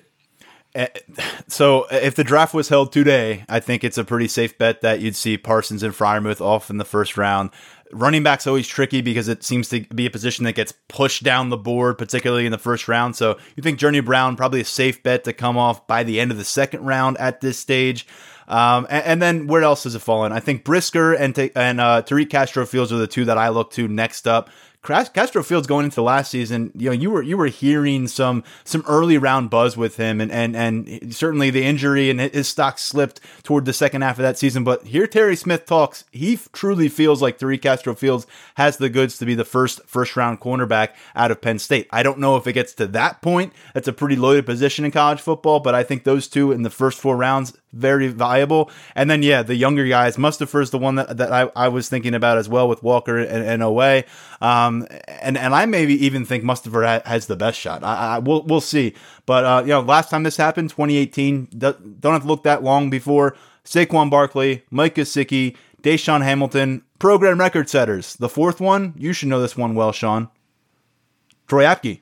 so if the draft was held today, I think it's a pretty safe bet that you'd see Parsons and Freiermuth off in the first round. running back's always tricky because it seems to be a position that gets pushed down the board, particularly in the first round. So you think Journey Brown probably a safe bet to come off by the end of the second round at this stage. Um, and, and, then where else has it fallen? I think Brisker and and uh, Tariq Castro Fields are the two that I look to next up. Castro Fields going into the last season, you know, you were you were hearing some some early round buzz with him, and and and certainly the injury and his stock slipped toward the second half of that season. But here Terry Smith talks, he truly feels like Tariq Castro Fields has the goods to be the first first round cornerback out of Penn State. I don't know if it gets to that point. That's a pretty loaded position in college football, but I think those two in the first four rounds very viable. And then, yeah, the younger guys, Mustipher's the one that, that I, I was thinking about as well with Walker and, and. Um, and, and I maybe even think ha- has the best shot. I, I, we'll, we'll see. But, uh, you know, last time this happened, 2018, don't have to look that long before Saquon Barkley, Mike Gesicki, DaeSean Hamilton, program record setters. The fourth one, you should know this one well, Sean. Troy Apke.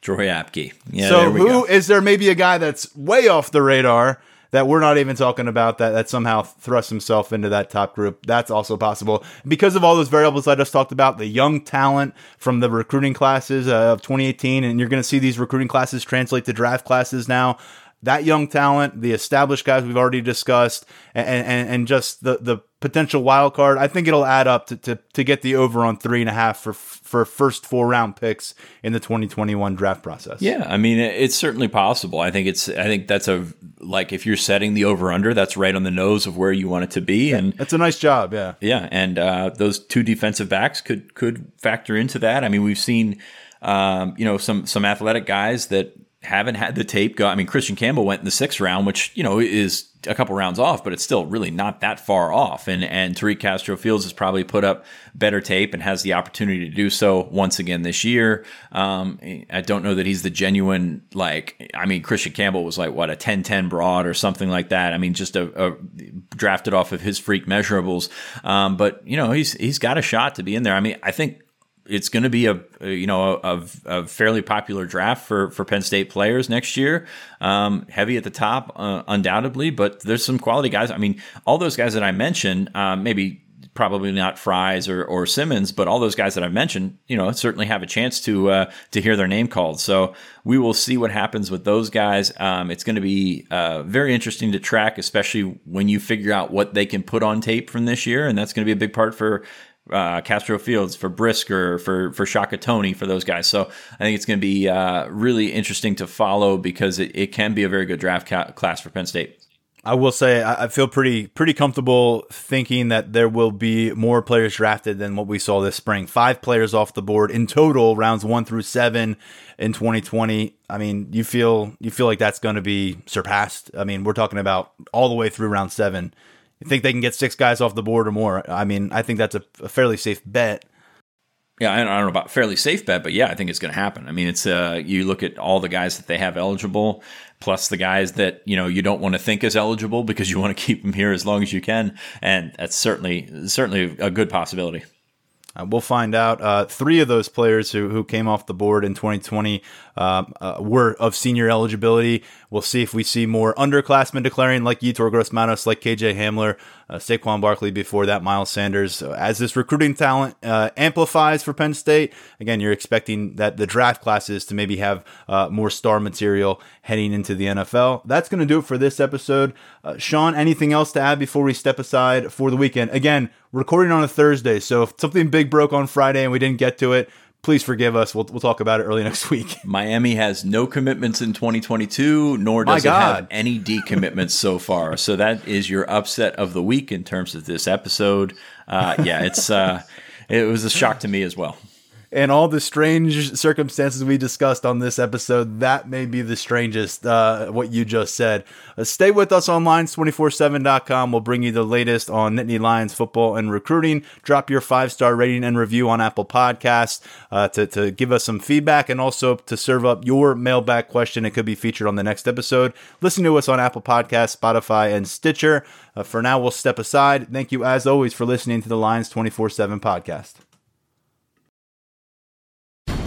Troy Apke. Yeah. So who go. is there maybe a guy that's way off the radar that we're not even talking about that that somehow thrusts himself into that top group. That's also possible because of all those variables I just talked about. The young talent from the recruiting classes uh, of 2018, and you're going to see these recruiting classes translate to draft classes now that young talent, the established guys we've already discussed, and, and, and just the, the potential wild card, I think it'll add up to, to, to get the over on three and a half for for first four round picks in the 2021 draft process. Yeah, I mean it's certainly possible. I think it's I think that's a like if you're setting the over under, that's right on the nose of where you want it to be, yeah, and it's a nice job. Yeah, yeah, and uh, those two defensive backs could could factor into that. I mean, we've seen. Um, you know, some some athletic guys that haven't had the tape go. I mean, Christian Campbell went in the sixth round, which you know is a couple rounds off, but it's still really not that far off. And and Tariq Castro Fields has probably put up better tape and has the opportunity to do so once again this year. Um, I don't know that he's the genuine like. I mean, Christian Campbell was like what a 10-10 broad or something like that. I mean, just a, a drafted off of his freak measurables. Um, but you know, he's he's got a shot to be in there. I mean, I think it's going to be a, you know a, a, fairly popular draft for for Penn State players next year. Um, heavy at the top, uh, undoubtedly, but there's some quality guys. I mean, all those guys that I mentioned, uh, maybe probably not Fries or, or Simmons, but all those guys that I've mentioned, you know, certainly have a chance to uh, to hear their name called. So we will see what happens with those guys. Um, it's going to be uh, very interesting to track, especially when you figure out what they can put on tape from this year, and that's going to be a big part for uh, Castro Fields, for Brisker, for for Shaka Toney, for those guys. So I think it's going to be uh, really interesting to follow because it, it can be a very good draft ca- class for Penn State. I will say I feel pretty pretty comfortable thinking that there will be more players drafted than what we saw this spring. Five players off the board in total, rounds one through seven in 2020. I mean, you feel you feel like that's going to be surpassed. I mean, we're talking about all the way through round seven think they can get six guys off the board or more. I mean, I think that's a, a fairly safe bet. Yeah, I don't know about fairly safe bet, but yeah, I think it's going to happen. I mean, it's uh, you look at all the guys that they have eligible, plus the guys that you know you don't want to think is eligible because you want to keep them here as long as you can, and that's certainly certainly a good possibility. Uh, we'll find out. Uh, three of those players who, who came off the board in 2020 um, uh, were of senior eligibility. We'll see if we see more underclassmen declaring, like Yetur Gross-Matos, like KJ Hamler, uh, Saquon Barkley before that, Miles Sanders. So as this recruiting talent uh, amplifies for Penn State, again, you're expecting that the draft classes to maybe have uh, more star material heading into the NFL. That's going to do it for this episode. Uh, Sean, anything else to add before we step aside for the weekend? Again, recording on a Thursday, so if something big broke on Friday and we didn't get to it, please forgive us. We'll, we'll talk about it early next week. Miami has no commitments in 2022, nor does it have any decommitments so far. So that is your upset of the week in terms of this episode. Uh, yeah, it's uh, it was a shock to me as well and all the strange circumstances we discussed on this episode, that may be the strangest, uh, what you just said. Uh, stay with us on Lions247.com. We'll bring you the latest on Nittany Lions football and recruiting. Drop your five star rating and review on Apple Podcasts uh, to, to give us some feedback and also to serve up your mailbag question. It could be featured on the next episode. Listen to us on Apple Podcasts, Spotify, and Stitcher. Uh, for now, we'll step aside. Thank you, as always, for listening to the Lions 24 7 podcast.